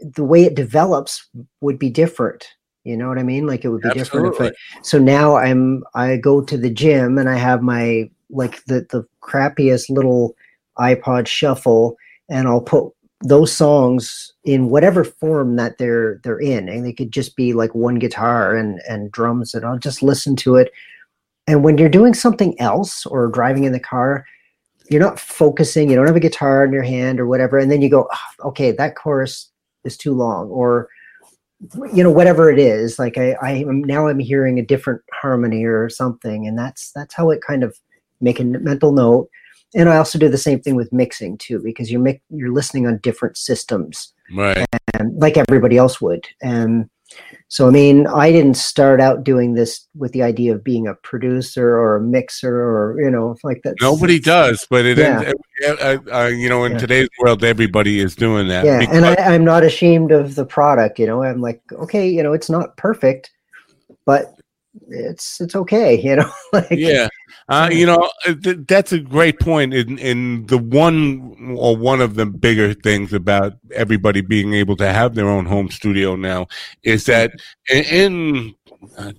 the way it develops would be different. You know what I mean? Like it would be different. If I, so now I'm, I go to the gym and I have my, like the, the crappiest little iPod shuffle and I'll put those songs in whatever form that they're they're in and they could just be like one guitar and and drums and I'll just listen to it and when you're doing something else or driving in the car you're not focusing you don't have a guitar in your hand or whatever and then you go "Ah, okay that chorus is too long or you know whatever it is like I I am now I'm hearing a different harmony or something and that's that's how it kind of make a mental note and I also do the same thing with mixing too because you're mic- you're listening on different systems
Right.
and like everybody else would. And so, I mean, I didn't start out doing this with the idea of being a producer or a mixer or you know like that.
Nobody does, but it,
Yeah.
uh, you know, in
Yeah.
today's world, everybody is doing that.
Yeah, and I, I'm not ashamed of the product. You know, I'm like, okay, you know, it's not perfect, but it's it's okay. You know, like
yeah, uh, you know uh, th- that's a great point. In in the one or one of the bigger things about everybody being able to have their own home studio now is that in. in uh,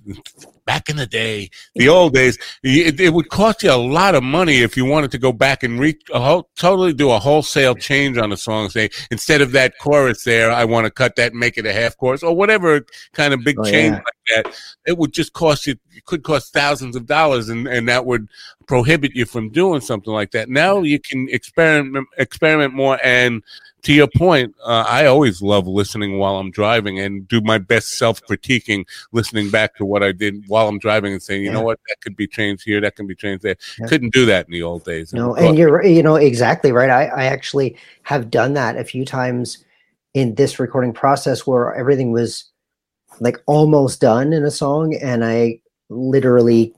Back in the day, the old days, it, it would cost you a lot of money if you wanted to go back and re- whole, totally do a wholesale change on a song. Say instead of that chorus there, I want to cut that and make it a half chorus or whatever kind of big
Oh,
change
yeah.
like that, it would just cost you. It could cost thousands of dollars, and and that would prohibit you from doing something like that. Now you can experiment experiment more and to your point, uh, I always love listening while I'm driving and do my best self critiquing, listening back to what I did while I'm driving and saying, you yeah. know what, that could be changed here, that can be changed there. Yeah. Couldn't do that in the old days.
No, and you're, you know, exactly right. I, I actually have done that a few times in this recording process where everything was like almost done in a song and I literally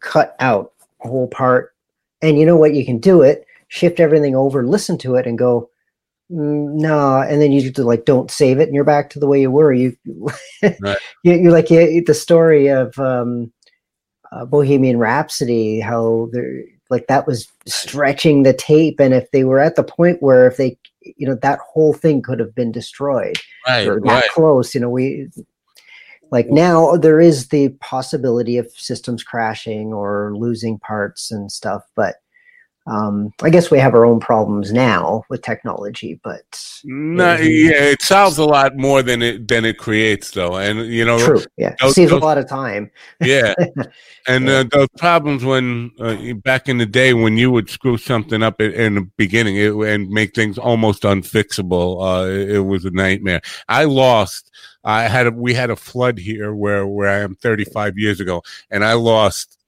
cut out a whole part. And you know what? You can do it, shift everything over, listen to it, and go, Mm, no and then you just like don't save it and you're back to the way you were you right. you, are like yeah, the story of um, uh, bohemian rhapsody how they're like that was stretching the tape and if they were at the point where if they you know that whole thing could have been destroyed
right, or
that
right.
close you know we like now there is the possibility of systems crashing or losing parts and stuff but um, I guess we have our own problems now with technology, but
no, yeah, it solves a lot more than it than it creates, though. And you know,
true, yeah, those, saves those, a lot of time.
yeah, and yeah. Uh, those problems when uh, back in the day when you would screw something up in the beginning it, and make things almost unfixable, uh, it, it was a nightmare. I lost. I had a, we had a flood here where where I am 35 years ago, and I lost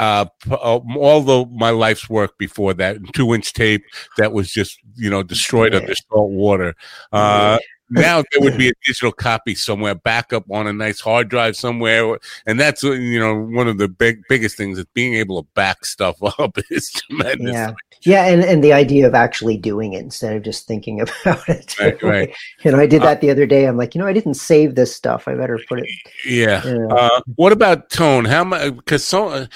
uh, uh, all the my life's work before that, two inch tape that was just you know destroyed yeah. under salt water. Uh, now there would be a digital copy somewhere, backup on a nice hard drive somewhere, and that's uh, you know one of the big biggest things is being able to back stuff up is tremendous.
Yeah, yeah, and and the idea of actually doing it instead of just thinking about it.
Right, right.
You know, I did uh that uh, the other day. I'm like, you know, I didn't save this stuff. I better put it.
Yeah. Uh, what about tone? How much? Because so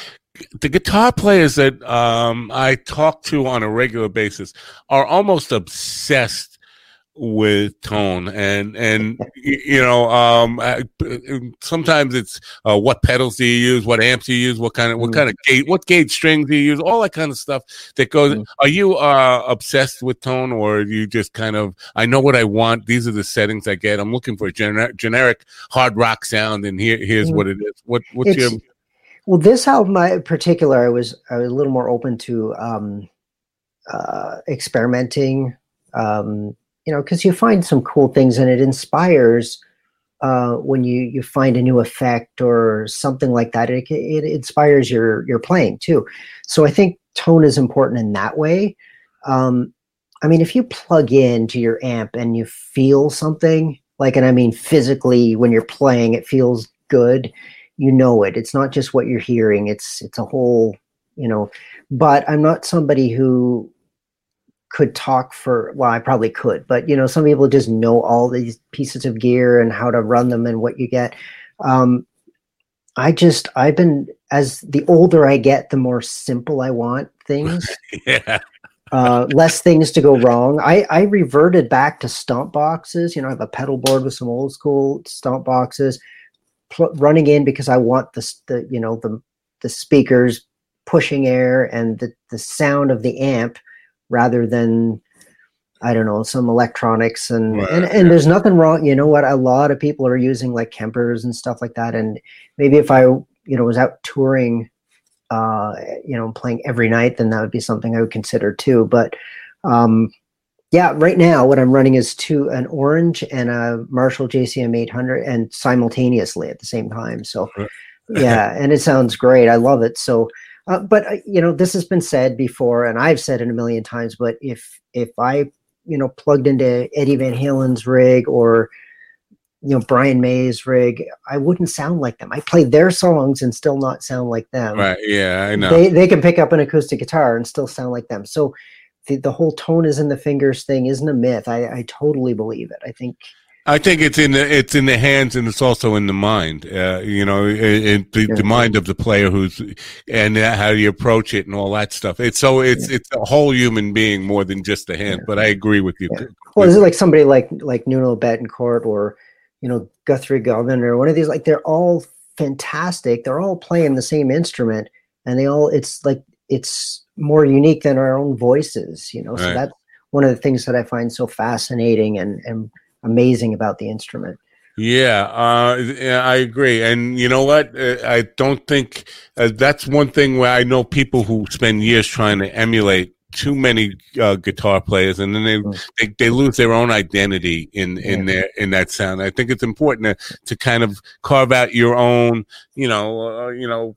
the guitar players that um, I talk to on a regular basis are almost obsessed with tone and and you know um sometimes it's uh, what pedals do you use what amps do you use what kind of what mm. kind of gate what gauge strings do you use all that kind of stuff that goes mm. are you uh obsessed with tone or you just kind of i know what i want these are the settings i get i'm looking for a gener- generic hard rock sound and here here's mm. what it is what what's it's, your
well, this album in particular, I was I was a little more open to um, uh, experimenting. Um, you know, because you find some cool things, and it inspires uh, when you you find a new effect or something like that. It, it inspires your your playing too. So I think tone is important in that way. Um, I mean, if you plug in to your amp and you feel something, like, and I mean physically, when you're playing, it feels good you know it it's not just what you're hearing it's it's a whole you know but i'm not somebody who could talk for well i probably could but you know some people just know all these pieces of gear and how to run them and what you get um i just i've been as the older i get the more simple i want things
yeah
uh, less things to go wrong. I, I reverted back to stomp boxes. You know, I have a pedal board with some old school stomp boxes pl- running in because I want the, the you know the the speakers pushing air and the the sound of the amp rather than I don't know some electronics and right. and, and there's nothing wrong. You know what? A lot of people are using like Kempers and stuff like that. And maybe if I you know was out touring, uh, you know, playing every night, then that would be something I would consider too. But um, yeah, right now what I'm running is two an orange and a Marshall JCM 800 and simultaneously at the same time. So yeah, and it sounds great. I love it. So uh, but uh, you know, this has been said before and I've said it a million times, but if if I, you know, plugged into Eddie Van Halen's rig or you know Brian May's rig, I wouldn't sound like them. I play their songs and still not sound like them.
Right. Yeah, I know.
They they can pick up an acoustic guitar and still sound like them. So the, the whole tone is in the fingers thing isn't a myth. I, I totally believe it. I think
I think it's in the it's in the hands and it's also in the mind. Uh, you know, in, the, yeah. the, mind of the player who's and how you approach it and all that stuff. It's so it's yeah. it's a whole human being more than just the hand. Yeah. But I agree with you.
Well, is it like somebody like like Nuno Bettencourt or you know Guthrie Govan or one of these? Like they're all fantastic. They're all playing the same instrument, and they all it's like it's more unique than our own voices you know so that's one of the things that i find so fascinating and, and amazing about the instrument
Yeah, uh, I agree. And you know what? Uh, I don't think uh, that's one thing where I know people who spend years trying to emulate too many uh, guitar players, and then they,
Mm.
they they lose their own identity in in
Yeah.
their in that sound. I think it's important to, to kind of carve out your own, you know, uh, you know,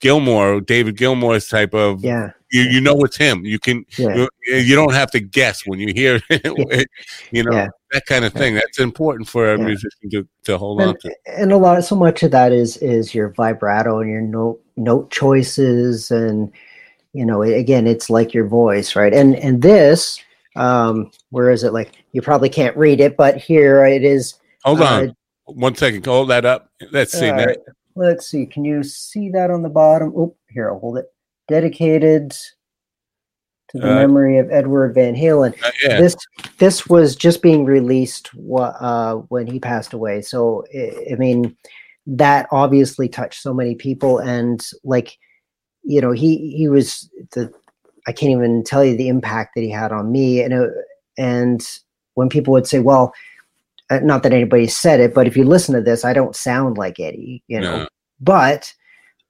Gilmour, David Gilmour's type of.
Yeah,
You you know it's him. You can
yeah,
you, you don't have to guess when you hear it, you know
Yeah.
that kind of thing. That's important for a
Yeah.
musician to, to hold on to.
and a lot, so much of that is is your vibrato and your note note choices, and you know, again, it's like your voice, right? And and this, um, where is it? Like you probably can't read it, but here it is.
Hold
uh,
on one second. Hold that up. Let's see.
Right. Let's see. Can you see that on the bottom? Oh, here, I'll hold it. Dedicated to the
Uh,
memory of Edward Van Halen.
uh, yeah.
This this was just being released wha- uh, when he passed away. So I, I mean, that obviously touched so many people, and like, you know, he he was the. I can't even tell you the impact that he had on me, and it, and when people would say, "Well," uh, not that anybody said it, but if you listen to this, I don't sound like Eddie, you know.
No.
But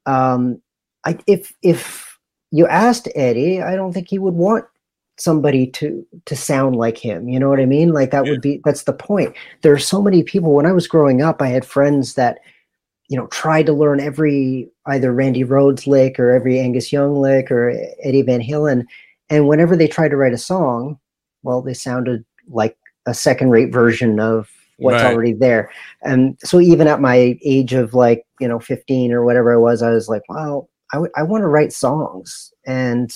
um, I, if if you asked Eddie, I don't think he would want somebody to to sound like him. You know what I mean? Like that
Yeah.
would be that's the point. There are so many people. When I was growing up, I had friends that you know tried to learn every either Randy Rhoads lick or every Angus Young lick or Eddie Van Halen, and whenever they tried to write a song, well, they sounded like a second-rate version of what's
Right.
already there. And so even at my age of like you know 15 or whatever I was, I was like, wow, I, w- I want to write songs and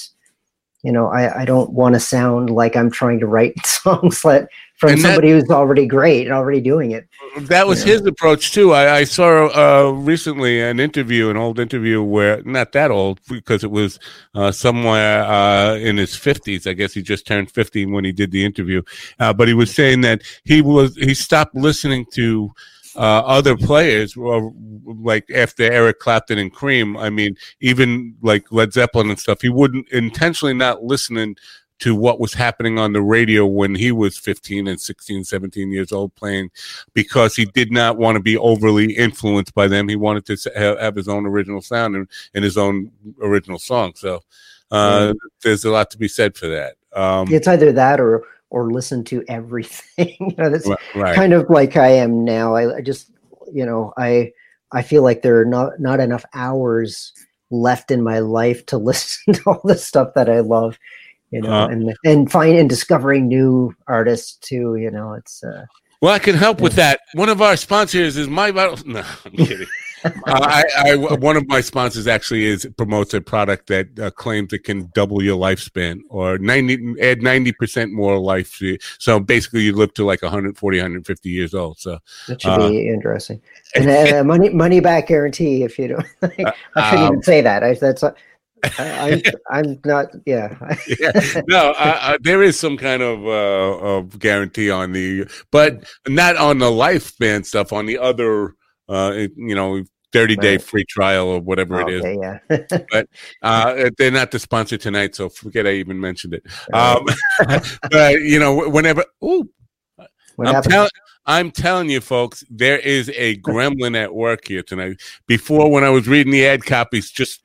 you know I, I don't want to sound like i'm trying to write songs that from
And that-
somebody who's already great and already doing it
That was
Yeah.
his approach too. I, I saw uh, recently an interview, an old interview where not that old because it was uh, somewhere uh, in his fifties. I guess he just turned fifty when he did the interview. Uh, but he was saying that he was he stopped listening to uh, other players, or like after Eric Clapton and Cream. I mean, even like Led Zeppelin and stuff. He wouldn't intentionally not listening to what was happening on the radio when he was 15 and 16, 17 years old playing because he did not want to be overly influenced by them. He wanted to have his own original sound and, and his own original song. So uh, there's a lot to be said for that. Um,
it's either that or or listen to everything you know that's
right.
kind of like i am now I, I just you know i i feel like there are not not enough hours left in my life to listen to all the stuff that i love you know
Uh,
and and find and discovering new artists too you know it's uh
Well, I can help with that. One of our sponsors is my Vital. No, I'm kidding. Uh, I, I, one of my sponsors actually is promotes a product that uh, claims it can double your lifespan or 90, add 90% more life. to you. So basically you live to like 140, 150 years old. So
That should
Uh,
be interesting. And a money money back guarantee if you don't. I shouldn't
um,
even say that. I, that's I, I'm I'm not. Yeah.
yeah, no, uh, uh, there is some kind of, uh, of guarantee on the, but not on the lifespan stuff. On the other, uh, it- you know, thirty day
Right.
free trial or whatever it is.
okay. Yeah.
Uh, they're not the sponsor tonight, so forget I even mentioned it. Um, but you know, whenever, ooh, I'm, tell- I'm telling you, folks, there is a gremlin at work here tonight. Before, when I was reading the ad copies, just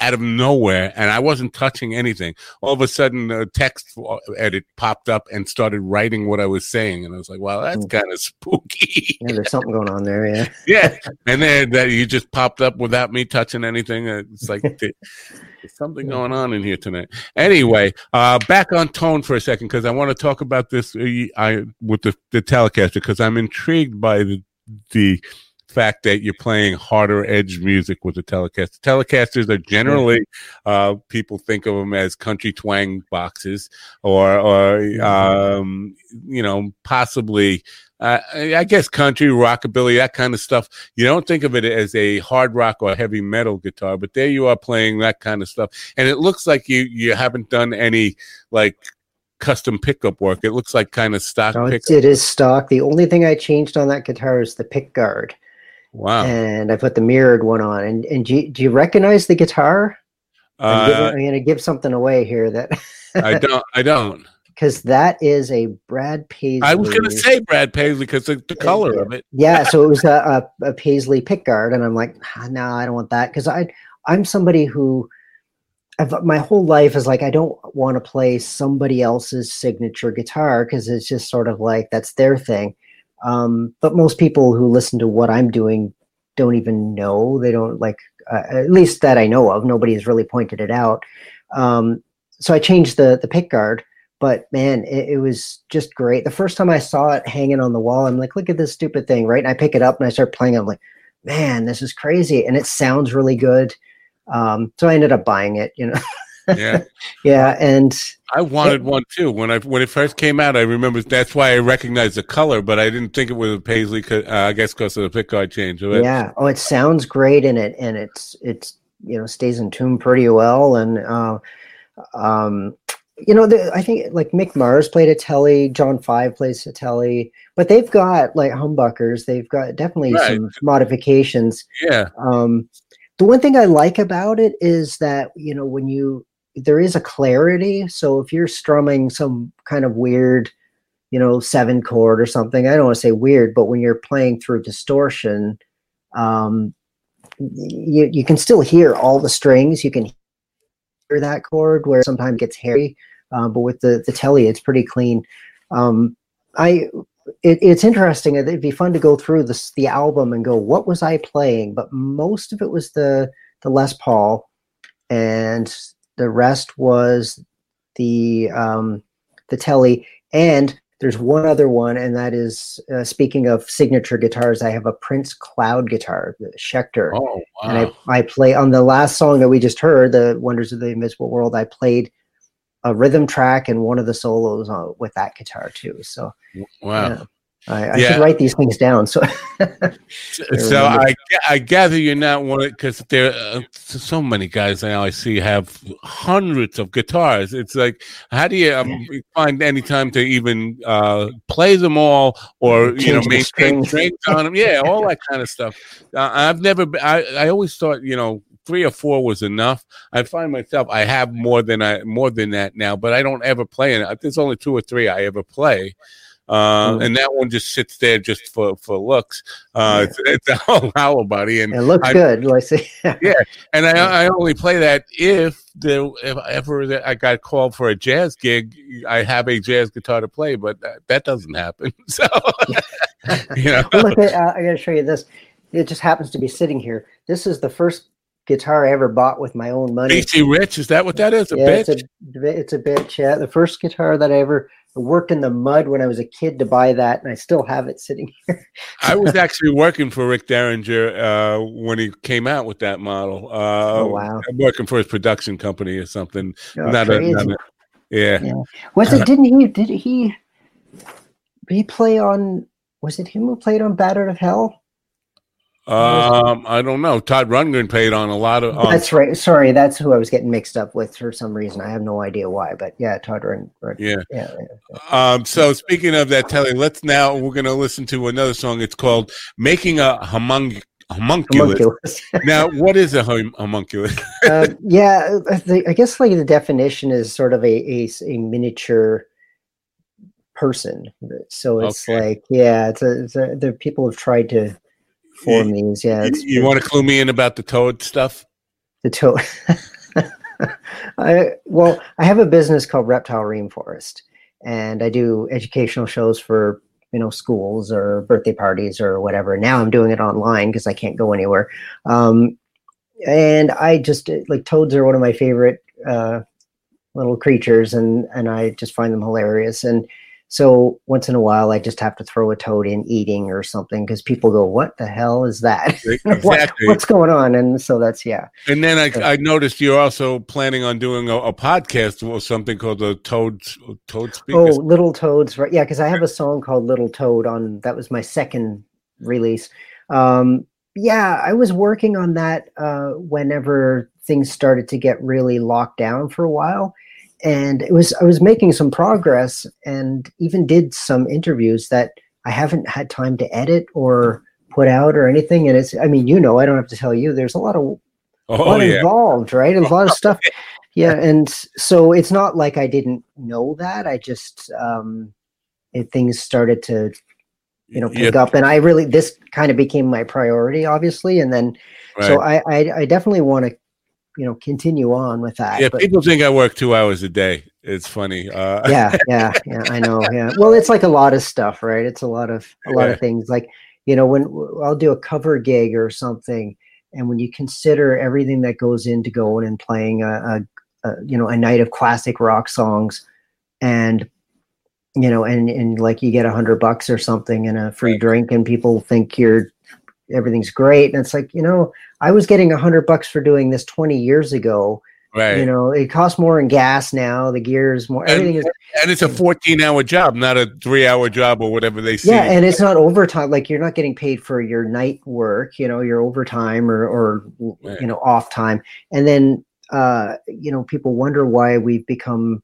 out of nowhere, and I wasn't touching anything. All of a sudden, a text edit popped up and started writing what I was saying, and I was like, "Wow, that's
Hmm.
kind of spooky."
yeah, there's something going on there. Yeah.
yeah, and then that you just popped up without me touching anything. It's like there's something going on in here tonight. Anyway, uh, back on tone for a second because I want to talk about this uh, I with the, the Telecaster because I'm intrigued by the the fact that you're playing harder edge music with the Telecaster. Telecasters are generally uh, people think of them as country twang boxes or or um, you know possibly uh, I guess country, rockabilly, that kind of stuff. You don't think of it as a hard rock or heavy metal guitar, but there you are playing that kind of stuff, and it looks like you you haven't done any like custom pickup work. It looks like kind of stock
No, it is stock. The only thing I changed on that guitar is the pick guard,
Wow.
and I put the mirrored one on. And and do you, do you recognize the guitar? I'm, giving-
Uh,
I'm going to give something away here that
I don't. I don't.
because that is a Brad Paisley.
I was going to say Brad Paisley because the, the color of it.
Yeah, so it was a, a, a Paisley pickguard, and I'm like, ah, no, I don't want that because I I'm somebody who. I've, my whole life is like I don't want to play somebody else's signature guitar because it's just sort of like that's their thing. Um, but most people who listen to what I'm doing don't even know. They don't like, uh, at least that I know of. Nobody has really pointed it out. Um, so I changed the the pick guard, but man, it, it, was just great. The first time I saw it hanging on the wall, I'm like, look at this stupid thing, right? And I pick it up and I start playing. I'm like, man, this is crazy, and it sounds really good. Um, so I ended up buying it, you know.
Yeah,
yeah, and
I wanted one too when I when it first came out. I remember that's why I recognized the color, but I didn't think it was a Paisley. Uh, I guess because of the pickguard change.
Yeah. Oh, it sounds great, and it and it's it's you know stays in tune pretty well, and uh, um, you know, the, I think like Mick Mars played a telly, John Five plays a telly, but they've got like humbuckers. They've got definitely right. some modifications.
Yeah.
Um, the one thing I like about it is that you know when you there is a clarity. So if you're strumming some kind of weird, you know, seven chord or something, I don't want to say weird, but when you're playing through distortion, um, you you can still hear all the strings. You can hear that chord where sometimes it gets hairy, uh, but with the the telly, it's pretty clean. Um, I it, it's interesting. It'd be fun to go through this the album and go, what was I playing? But most of it was the the Les Paul, and the rest was the um, the telly, and there's one other one, and that is uh, speaking of signature guitars. I have a Prince Cloud guitar, the Schecter,
oh, wow.
and I, I play on the last song that we just heard, "The Wonders of the Invisible World." I played a rhythm track and one of the solos on, with that guitar too. So,
wow.
I, I yeah. should write these things down. So,
so I, I gather you're not one because there are uh, so many guys now I see have hundreds of guitars. It's like, how do you um, find any time to even uh, play them all or Change you know maintain strings on them? Yeah, all that kind of stuff. Uh, I've never. I I always thought you know three or four was enough. I find myself I have more than I more than that now, but I don't ever play it. There's only two or three I ever play. Uh, mm. and that one just sits there just for for looks. Uh, yeah. it's, it's, a whole howl buddy, and
it looks I, good. I see.
yeah, and I, I only play that if the if ever I got called for a jazz gig, I have a jazz guitar to play, but that, that doesn't happen. So, you know,
well, look, uh, I got to show you this. It just happens to be sitting here. This is the first guitar I ever bought with my own money.
BC Rich, is that what that is? A
yeah,
bitch?
It's a, it's a bitch. Yeah, the first guitar that I ever worked in the mud when I was a kid to buy that, and I still have it sitting here.
I was actually working for Rick Derringer uh, when he came out with that model. Uh,
oh wow!
I'm working for his production company or something. Oh, not, a, not a, yeah. yeah.
Was it? Didn't he? Did he? He play on? Was it him who played on Bat Out of Hell?
Um, I don't know. Todd Rundgren paid on a lot of.
Um, that's right. Sorry, that's who I was getting mixed up with for some reason. I have no idea why, but yeah, Todd Rundgren.
Yeah. yeah. yeah. Um. So speaking of that, Telly, let's now we're going to listen to another song. It's called "Making a Homunculus." homunculus. now, what is a hom- homunculus?
uh, yeah, I guess like the definition is sort of a a, a miniature person. So it's okay. like, yeah, it's a, it's a, the people have tried to form you, these. Yeah.
You, you want to clue me in about the toad stuff?
The toad. I well, I have a business called Reptile Rainforest, and I do educational shows for you know schools or birthday parties or whatever. Now I'm doing it online because I can't go anywhere. Um, and I just like toads are one of my favorite uh, little creatures, and and I just find them hilarious. And so once in a while, I just have to throw a toad in eating or something because people go, "What the hell is that? Exactly. what, what's going on?" And so that's yeah.
And then I, I noticed you're also planning on doing a, a podcast or something called the Toad Toad Speak.
Oh, Little Toads, right? Yeah, because I have a song called Little Toad on that was my second release. Um, yeah, I was working on that uh, whenever things started to get really locked down for a while and it was I was making some progress and even did some interviews that I haven't had time to edit or put out or anything. And it's I mean, you know, I don't have to tell you, there's a lot of
oh,
a lot
yeah.
involved, right? A lot of stuff. yeah, and so it's not like I didn't know that. I just um, it, things started to you know pick
Yeah.
up, and I really this kind of became my priority, obviously, and then so I I, I definitely want to you know continue on with that.
yeah,
but-
people think I work two hours a day. It's funny. Uh,
yeah yeah yeah i know yeah well it's like a lot of stuff right it's a lot of a lot
Yeah.
of things like you know when I'll do a cover gig or something and when you consider everything that goes into going and playing a, a, a you know a night of classic rock songs and you know and and like you get a hundred bucks or something and a free
Right.
drink and people think you're everything's great and it's like you know i was getting a hundred bucks for doing this 20 years ago
right.
you know it costs more in gas now the gears more
And-
everything is
and it's a 14 hour job, not a three hour job or whatever they see.
Yeah, and it's not overtime. Like you're not getting paid for your night work, you know, your overtime or or
Right.
you know off time. And then uh, you know, people wonder why we've become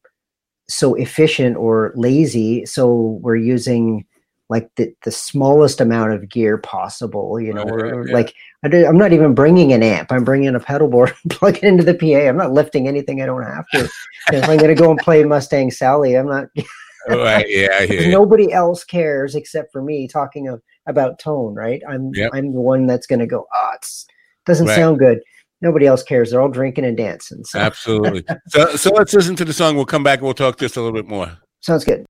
so efficient or lazy. So we're using like the, the smallest amount of gear possible. You know,
Right,
or, or
yeah.
like I I'm not even bringing an amp. I'm bringing a pedal board, plug it into the PA. I'm not lifting anything I don't have to. if I'm going to go and play Mustang Sally, I'm not
right. Yeah,
because nobody else cares except for me talking of, about tone, right? I'm
Yep.
I'm the one that's going to go. Oh, it's doesn't
Right.
sound good. Nobody else cares. They're all drinking and dancing. So
Absolutely. So, so let's listen to the song. We'll come back and we'll talk just a little bit more.
sounds good.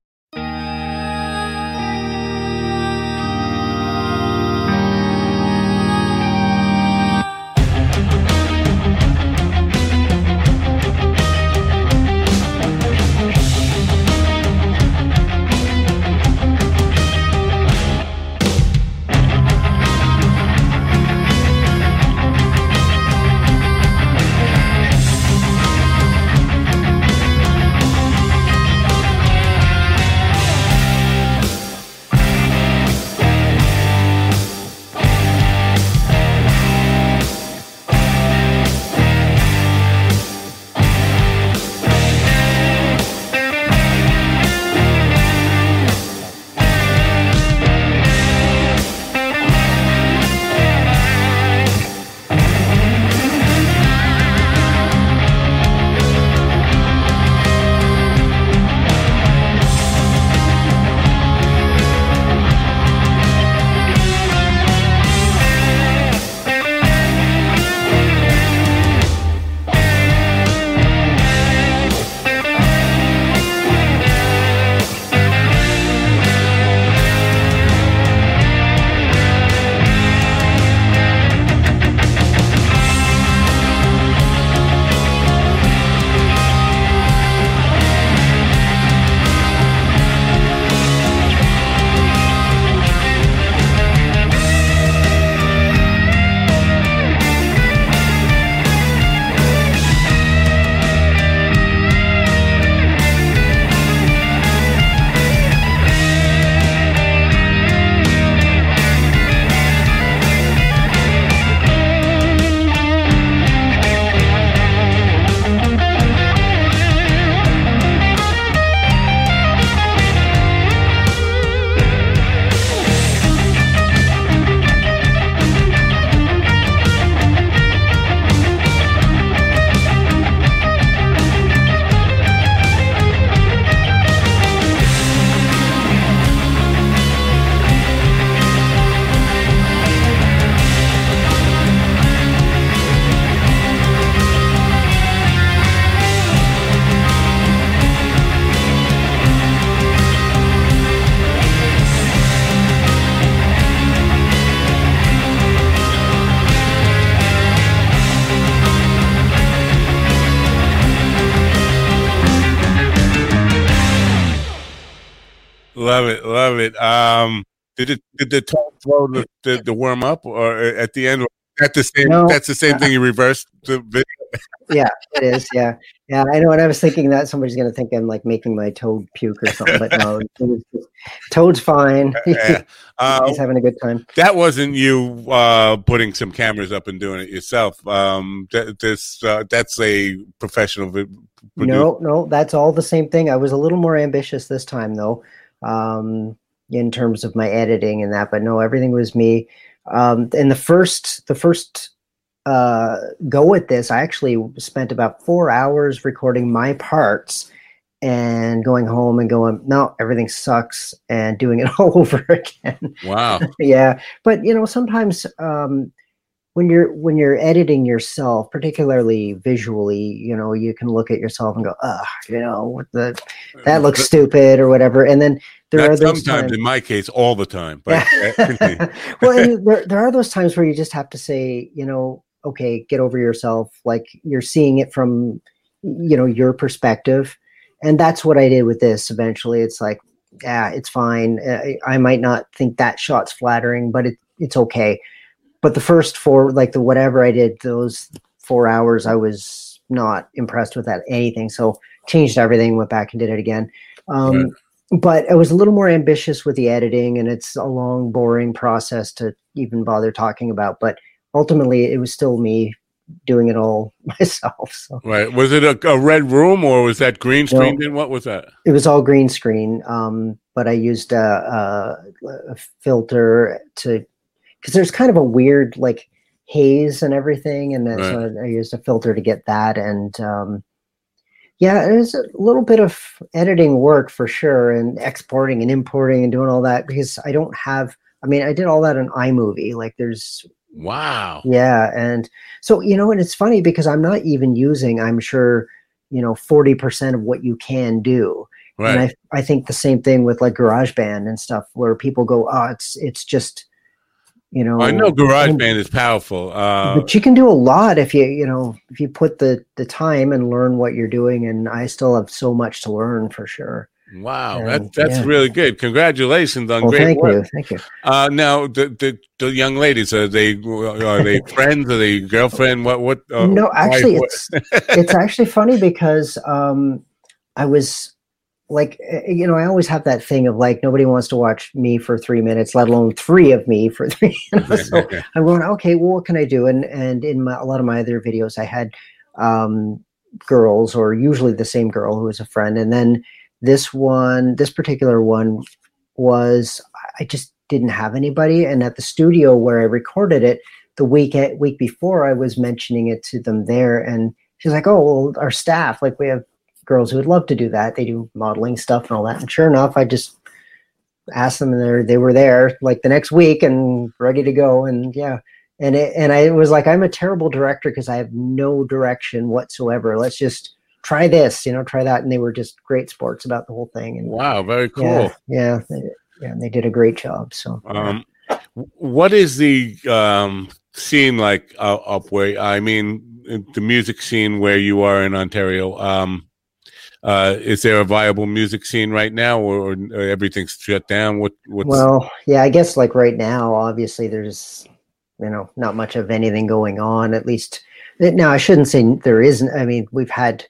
Did the tone throw the, the, the worm up or at the end? At the same,
No.
that's the same thing. You reversed the video.
Yeah, it is. Yeah, yeah. I know. And I was thinking that somebody's going to think I'm like making my toad puke or something, but no, it was just- Toad's fine.
Yeah. Uh,
He's having a good time.
that wasn't you uh, putting some cameras up and doing it yourself. Um, that, this uh, that's a professional. vi-
No, no, that's all the same thing. I was a little more ambitious this time, though, um, in terms of my editing and that. But no, everything was me. Um, and the first, the first uh, go at this, I actually spent about four hours recording my parts and going home and going, no, everything sucks, and doing it all over again.
Wow.
yeah, but you know, sometimes um, when you're when you're editing yourself, particularly visually, you know, you can look at yourself and go, ah, you know, what the that looks stupid or whatever, and then there
Not
are
sometimes,
times.
in my case, all the time. But uh,
well, and there, there are those times where you just have to say, you know, okay, get over yourself. Like you're seeing it from, you know, your perspective. And that's what I did with this eventually. It's like, yeah, it's fine. I, I might not think that shot's flattering, but it, it's okay. But the first four, like the whatever I did, those four hours, I was not impressed with that anything. So changed everything, went back and did it again. Um. But I was a little more ambitious with the editing, and it's a long, boring process to even bother talking about. But ultimately, it was still me doing it all myself. So
right. Was it a, a red room or was that green
No.
screen? Then what was that?
it was all green screen. Um, but I used a, a, a filter to because there's kind of a weird like haze and everything, and then so I used a filter to get that. And um, yeah, it was a little bit of editing work for sure, and exporting and importing and doing all that because I don't have. I mean, I did all that in iMovie. Like, there's
Wow.
yeah, and so you know, and it's funny because I'm not even using. I'm sure you know forty percent of what you can do.
Right.
And I, I think the same thing with like GarageBand and stuff, where people go, "Oh, it's it's just, you know."
I know GarageBand is powerful. Uh,
but you can do a lot if you you know if you put the the time and learn what you're doing. And I still have so much to learn for sure.
wow, that, that's
yeah.
really good. Congratulations on
Well,
great
thank
work.
you, thank you.
Uh, now, the, the the young ladies are they are they friends? Are they girlfriend? What what? Uh,
no, actually,
wife?
it's it's actually funny because um, I was like, eh, you know, I always have that thing of like nobody wants to watch me for three minutes, let alone three of me for three. You know? so I'm going, okay, well, what can I do? And and in my, a lot of my other videos, I had um, girls, or usually the same girl who was a friend, and then this one, this particular one, was I just didn't have anybody, and at the studio where I recorded it, the week week before, I was mentioning it to them there, and she's like, "Oh, well, our staff, like we have girls who would love to do that. They do modeling stuff and all that." And sure enough, I just asked them, and they they were there like the next week and ready to go. And yeah, and it, and I was like, I'm a terrible director because I have no direction whatsoever. Let's just try this, you know, try that. And they were just great sports about the whole thing. And
wow, very cool.
yeah, yeah, they- yeah, and they did a great job. So
Um, what is the um, scene like uh, up where? I mean, the music scene where you are in Ontario. Um, uh, is there a viable music scene right now, or, or everything's shut down? What? What's
Well, yeah, I guess like right now, obviously there's, you know, not much of anything going on. At least now, I shouldn't say there isn't. I mean, we've had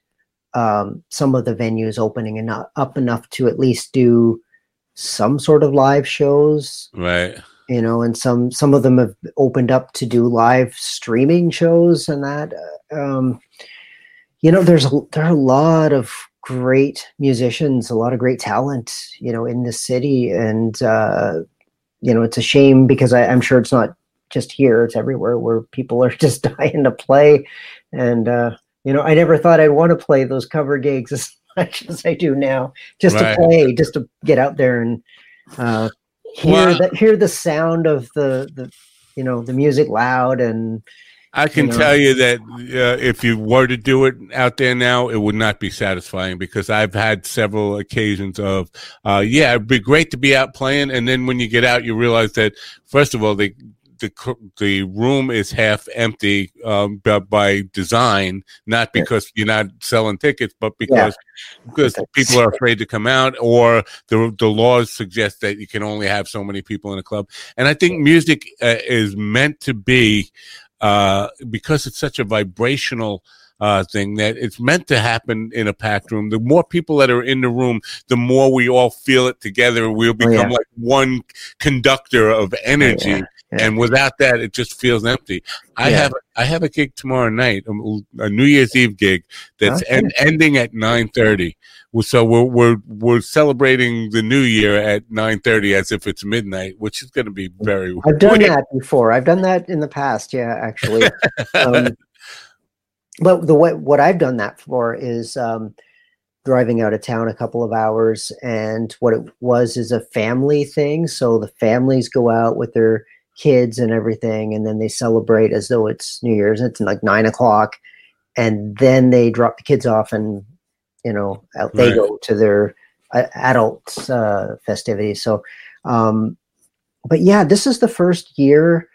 um, some of the venues opening and not up enough to at least do some sort of live shows.
right?
You know, and some some of them have opened up to do live streaming shows and that. uh, Um, you know, there's a, there are a lot of great musicians, a lot of great talent, you know, in the city, and uh, you know, it's a shame because I, I'm sure it's not just here; it's everywhere where people are just dying to play. And uh, you know, I never thought I'd want to play those cover gigs as much as I do now, just
Right.
to play, just to get out there and uh, hear the hear the sound of the the you know the music loud and
I can
You know?
tell you that uh, if you were to do it out there now, it would not be satisfying because I've had several occasions of, uh, yeah, it'd be great to be out playing, and then when you get out, you realize that first of all, the the the room is half empty um, by, by design, not
Yeah.
because you're not selling tickets, but because because
That's-
people are afraid to come out, or the the laws suggest that you can only have so many people in a club. And I think music uh, is meant to be uh, because it's such a vibrational uh, thing that it's meant to happen in a packed room. The more people that are in the room, the more we all feel it together. We'll become
Oh, yeah.
like one conductor of energy.
yeah. Yeah.
and without that, it just feels empty. I
Yeah.
have I have a gig tomorrow night, um, a New Year's Eve gig that's
Okay.
en- ending at nine thirty. So we're we're we're celebrating the new year at nine thirty as if it's midnight, which is going to be very.
I've done that before. I've done that in the past. Yeah, actually. um, but the way what I've done that for is um, driving out of town a couple of hours, and what it was is a family thing. So the families go out with their kids and everything, and then they celebrate as though it's New Year's. It's like nine o'clock, and then they drop the kids off, and you know they
Right.
go to their uh, adult uh, festivities. So, um, but yeah, this is the first year.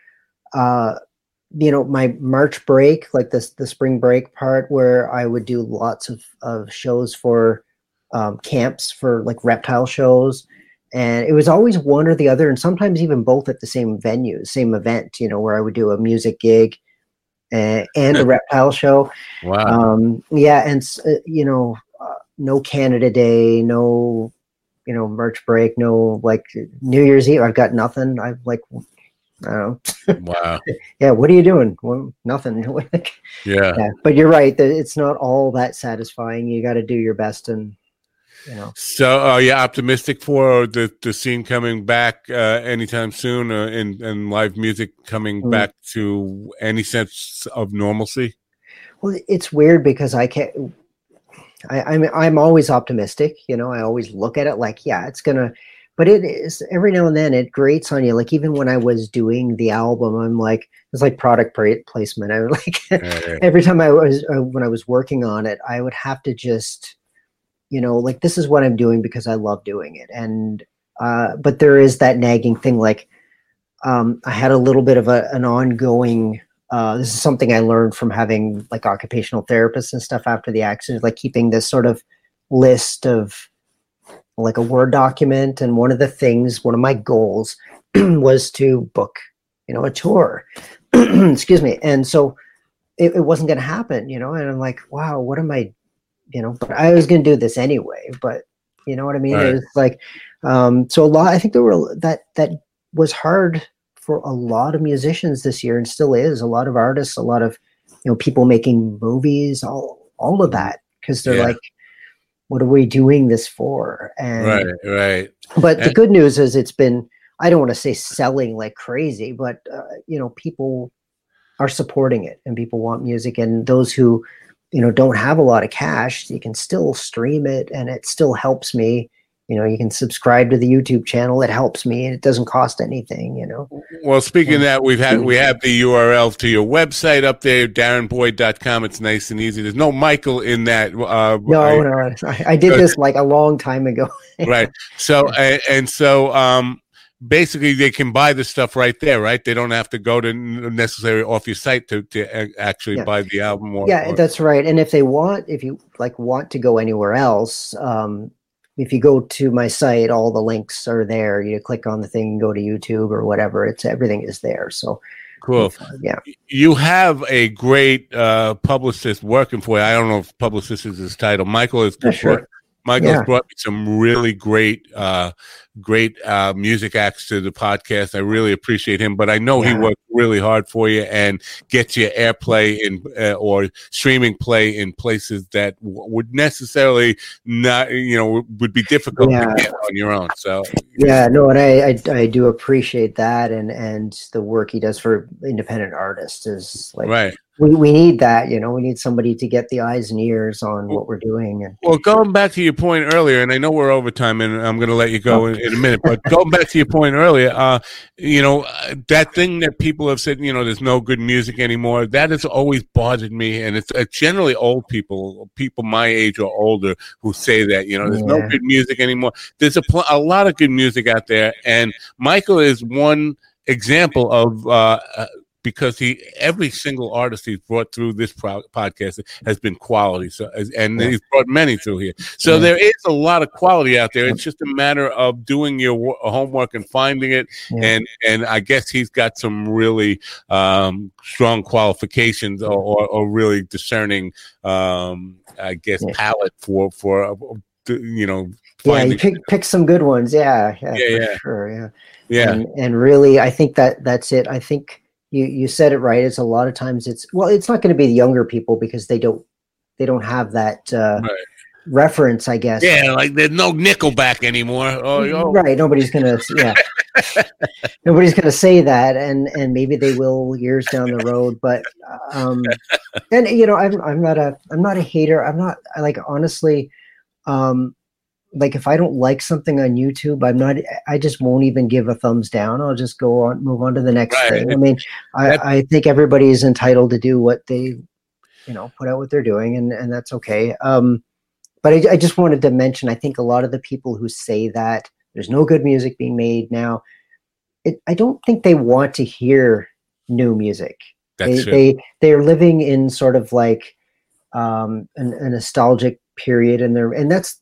Uh, you know my march break like this the spring break part where i would do lots of, of shows for um, camps for like reptile shows and it was always one or the other and sometimes even both at the same venue same event you know where i would do a music gig and, and a reptile show.
Wow.
um yeah and uh, you know uh, no canada day no you know merch break no like new year's eve i've got nothing. I've like i don't know.
Wow.
yeah what are you doing? Well nothing.
Yeah.
yeah but you're right it's not all that satisfying. You got to do your best and you know
So, are you optimistic for the, the scene coming back uh, anytime soon, uh, and and live music coming
Mm.
back to any sense of normalcy?
well it's weird because i can't I, I'm I'm always optimistic, you know. I always look at it like, yeah, it's gonna, but it is every now and then it grates on you. Like even when I was doing the album, I'm like, it's like product placement. I would like
Uh,
every time I was uh, when I was working on it, I would have to just, you know, like this is what I'm doing because I love doing it. And uh, but there is that nagging thing. Like um, I had a little bit of a, an ongoing. Uh, this is something I learned from having like occupational therapists and stuff after the accident, like keeping this sort of list of like a word document. And one of the things, one of my goals was to book, you know, a tour. Excuse me. And so it, it wasn't going to happen, you know. And I'm like, wow, what am I, you know? But I was going to do this anyway. But you know what I mean?
Right.
It was like, um, so a lot. I think there were that that was hard for a lot of musicians this year, and still is. A lot of artists, a lot of you know people making movies, all all of that because they're
Yeah.
like, what are we doing this for? And
right, right.
but the good news is it's been I don't want to say selling like crazy, but uh, you know people are supporting it and people want music and those who you know don't have a lot of cash, you can still stream it and it still helps me. You know, you can subscribe to the YouTube channel. It helps me and it doesn't cost anything, you know.
Well, speaking of that, we've had we have the URL to your website up there, darrenboyd.com. It's nice and easy. There's no Michael in that. Uh,
No,
I-
no, I, I did this like a long time ago.
right. So and, and so um basically they can buy the stuff right there, right? They don't have to go to n- necessarily off your site to, to actually
Yeah.
buy the album or,
yeah
or-
that's right and if they want if you like want to go anywhere else um if you go to my site all the links are there you click on the thing go to youtube or whatever it's everything is there so
cool.
yeah
You have a great uh publicist working for you. I don't know if publicist is his title. Michael is
Yeah, sure.
Michael
Yeah.
brought me some really great, uh, great uh, music acts to the podcast. I really appreciate him, but I know he
Yeah.
works really hard for you and gets you airplay in uh, or streaming play in places that w- would necessarily not, you know, would be difficult
Yeah.
to get on your own. So,
yeah no and I, I i do appreciate that and and the work he does for independent artists is like
right.
we, we need that you know we need somebody to get the eyes and ears on what we're doing and
Well, going back to your point earlier, and I know we're over time, and I'm going to let you go in, in a minute. But going back to your point earlier, uh, you know uh, that thing that people have said, you know, there's no good music anymore. That has always bothered me, and it's, it's generally old people, people my age or older, who say that. You know, there's no good music anymore. There's a pl- a lot of good music out there, and Michael is one example of. Uh, uh, because he every single artist he's brought through this pro- podcast has been quality so and
Yeah.
he's brought many through here so
Yeah.
there is a lot of quality out there it's just a matter of doing your wo- homework and finding it
Yeah.
and and i guess he's got some really um strong qualifications or, or, or really discerning um i guess palette for for uh, you know,
yeah, you pick pick some good ones. Yeah, yeah,
Yeah, yeah.
sure. Yeah.
yeah,
and, and really i think that that's it i think you you said it right it's a lot of times it's well it's not going to be the younger people because they don't they don't have that uh
Right.
reference i guess
yeah. Like there's no Nickelback anymore. Oh, oh.
right nobody's gonna yeah nobody's gonna say that and and maybe they will years down the road but um and you know i'm i'm not a i'm not a hater i'm not I like honestly um like if i don't like something on youtube i'm not i just won't even give a thumbs down. I'll just go on move on to the next
Right.
thing. I mean i i think everybody is entitled to do what they you know put out what they're doing and and that's okay. Um but I, I just wanted to mention i think a lot of the people who say that there's no good music being made now it, i don't think they want to hear new music.
That's
they, they they're living in sort of like um an, a nostalgic period and they're and that's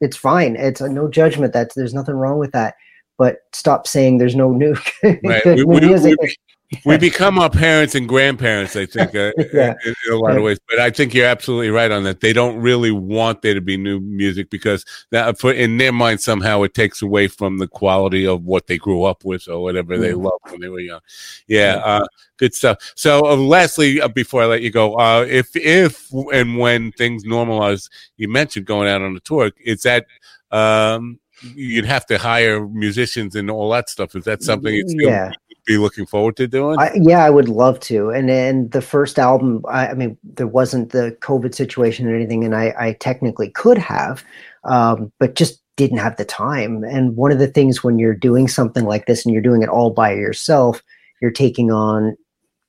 it's fine it's a no judgment that's there's nothing wrong with that but stop saying there's no new,
Right. We- we- we- we become our parents and grandparents, I think, uh,
Yeah.
in, in a lot of ways. But I think you're absolutely right on that. They don't really want there to be new music because that, for in their mind, somehow it takes away from the quality of what they grew up with or whatever they
Mhm.
loved when they were young. Yeah, uh, good stuff. So, uh, lastly, uh, before I let you go, uh, if if and when things normalize, you mentioned going out on the tour. Is that um, you'd have to hire musicians and all that stuff? Is that something you'd still
yeah
be looking forward to doing?
I, yeah, I would love to. And and the first album, I, I mean, there wasn't the COVID situation or anything, and I, I technically could have, um, but just didn't have the time. And one of the things when you're doing something like this and you're doing it all by yourself, you're taking on,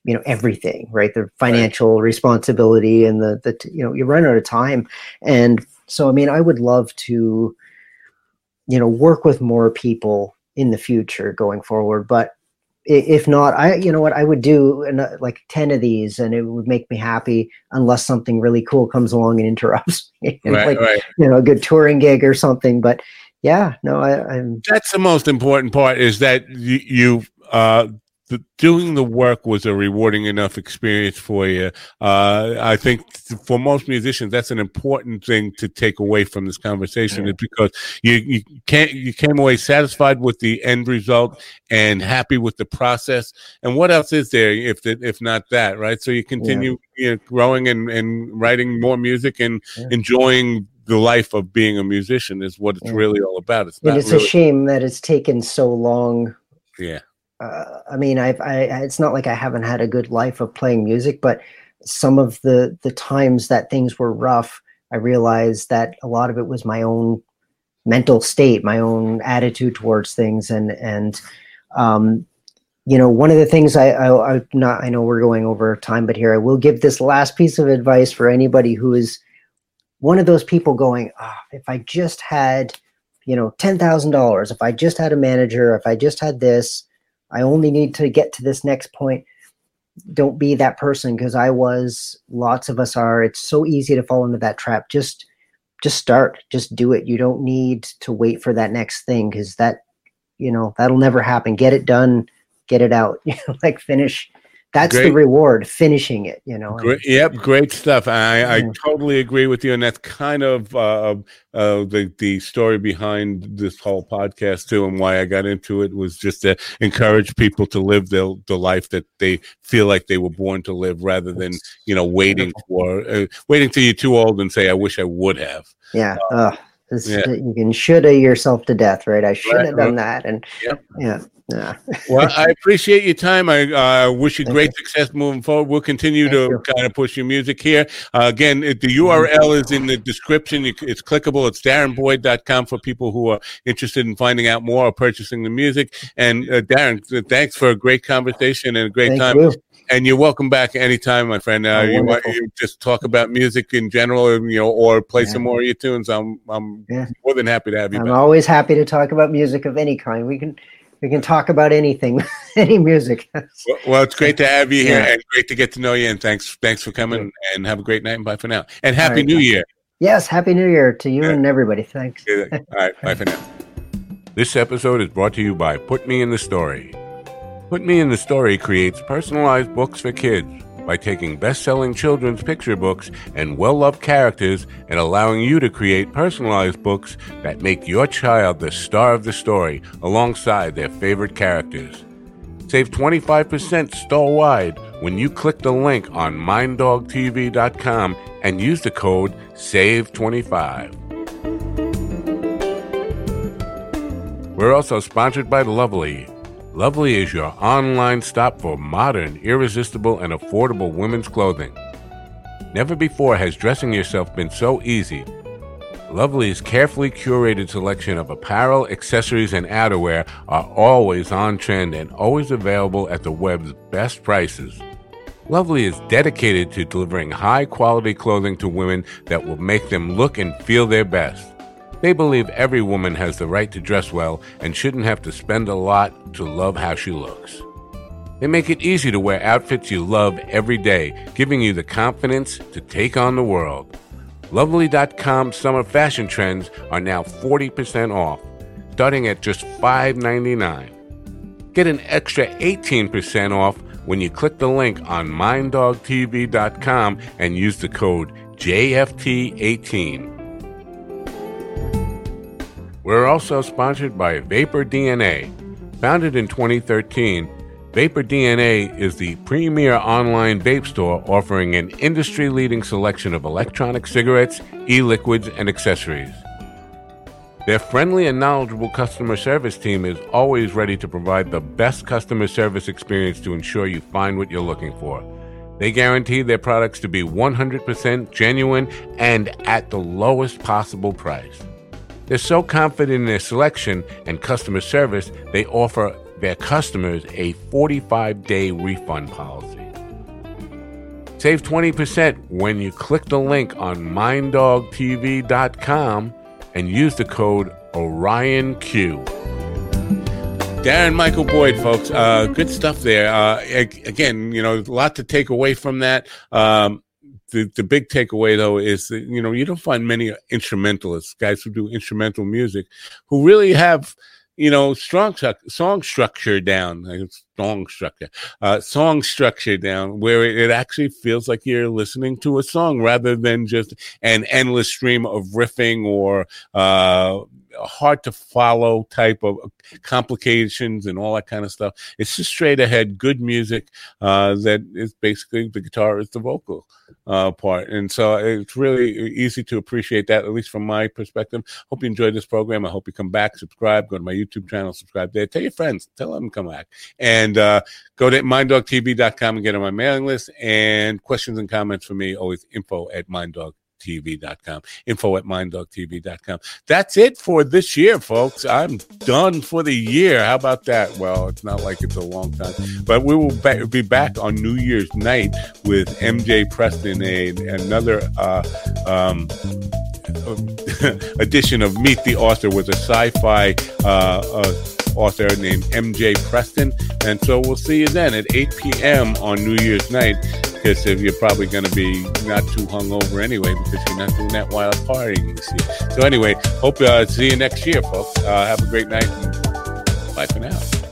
you know, everything, right? The financial responsibility and the the you know you run out of time, and so I mean, I would love to, you know, work with more people in the future going forward, but if not i you know what i would do uh, like 10 of these and it would make me happy unless something really cool comes along and interrupts me And,
right,
like
right.
you know a good touring gig or something but yeah no I, i'm
That's the most important part is that you, you uh, the, doing the work was a rewarding enough experience for you. Uh, I think for most musicians, that's an important thing to take away from this conversation
Yeah.
is because you, you can't, you came away satisfied with the end result and happy with the process. And what else is there if, the, if not that, right? So you continue you know, growing and, and writing more music and
Yeah.
enjoying the life of being a musician is what it's
Yeah.
really all about. It's
and it's
really,
a shame that it's taken so long
yeah.
Uh, I mean, I've, I, it's not like I haven't had a good life of playing music, but some of the, the times that things were rough, I realized that a lot of it was my own mental state, my own attitude towards things. And, and, um, you know, one of the things I, I, I not, I know we're going over time, but here I will give this last piece of advice for anybody who is one of those people going, ah, if I just had, you know, $10,000, if I just had a manager, if I just had this, I only need to get to this next point. Don't be that person because I was, lots of us are. It's so easy to fall into that trap. Just just start, just do it. You don't need to wait for that next thing because that, you know, that'll never happen. Get it done, get it out. You know, like finish. That's the reward, finishing it, you know.
Great, yep, great stuff. I, I totally agree with you, and that's kind of uh, uh, the the story behind this whole podcast too, and why I got into it was just to encourage people to live the the life that they feel like they were born to live, rather than you know waiting for uh, waiting till you're too old and say, "I wish I would have."
Yeah. This-
Yeah.
You can shoulda yourself to death, right? I should
Right,
have done that. And
Yep.
yeah, yeah.
Well, I appreciate your time. I uh, wish you
Thank
great success moving forward. We'll continue
Thank
to
you.
kind of push your music here. Uh, again, it, the URL is in the description. You, it's clickable. It's darrenboyd.com for people who are interested in finding out more or purchasing the music. And uh, Darren, thanks for a great conversation and a great
Thank
time.
you.
And you're welcome back anytime, my friend. Uh,
Oh,
you want you just talk about music in general, you know, or play
Yeah.
some more of your tunes. I'm I'm
Yeah.
more than happy to have you
I'm
back.
always happy to talk about music of any kind. We can we can talk about anything, any music.
Well, well, it's great to have you here
Yeah.
and great to get to know you. And thanks, thanks for coming. And have a great night. And bye for now. And happy
right.
New Year.
yes, happy New Year to you
Yeah.
and everybody. Thanks.
All right, bye for now. This episode is brought to you by Put Me in the Story. Put Me in the Story creates personalized books for kids. By taking best selling children's picture books and well loved characters and allowing you to create personalized books that make your child the star of the story alongside their favorite characters. Save 25% store wide when you click the link on minddogtv.com and use the code SAVE25. We're also sponsored by Lovely. Lovely is your online stop for modern, irresistible, and affordable women's clothing. Never before has dressing yourself been so easy. Lovely's carefully curated selection of apparel, accessories, and outerwear are always on trend and always available at the web's best prices. Lovely is dedicated to delivering high quality clothing to women that will make them look and feel their best. They believe every woman has the right to dress well and shouldn't have to spend a lot to love how she looks. They make it easy to wear outfits you love every day, giving you the confidence to take on the world. Lovely.com summer fashion trends are now 40% off, starting at just $5.99. Get an extra 18% off when you click the link on minddogtv.com and use the code JFT18. We're also sponsored by Vapor DNA. Founded in 2013, Vapor DNA is the premier online vape store offering an industry leading selection of electronic cigarettes, e liquids, and accessories. Their friendly and knowledgeable customer service team is always ready to provide the best customer service experience to ensure you find what you're looking for. They guarantee their products to be 100% genuine and at the lowest possible price. They're so confident in their selection and customer service, they offer their customers a 45 day refund policy. Save 20% when you click the link on minddogtv.com and use the code OrionQ. Darren Michael Boyd, folks. Uh, good stuff there. Uh, again, you know, a lot to take away from that. Um, the, the big takeaway though is that you know you don't find many instrumentalists guys who do instrumental music who really have you know strong song structure down song structure uh, song structure down where it, it, actually feels like you're listening to a song rather than just an endless stream of riffing or uh, hard to follow type of complications and all that kind of stuff it's just straight ahead good music uh, that is basically the guitar is the vocal uh, part. And so it's really easy to appreciate that, at least from my perspective. Hope you enjoyed this program. I hope you come back, subscribe, go to my YouTube channel, subscribe there. Tell your friends, tell them to come back. And uh, go to minddogtv.com and get on my mailing list. And questions and comments for me, always info at minddog minddogtv.com. Info at minddogtv.com. That's it for this year, folks. I'm done for the year. How about that? Well, it's not like it's a long time, but we will be back on New Year's night with MJ Preston, a, another uh, um, edition of Meet the Author with a sci-fi uh, uh, author named MJ Preston. And so we'll see you then at 8 p.m. on New Year's night because you're probably going to be not too hungover anyway because you're not doing that wild partying. You see. So anyway, hope uh, see you next year, folks. Uh, have a great night. bye for now.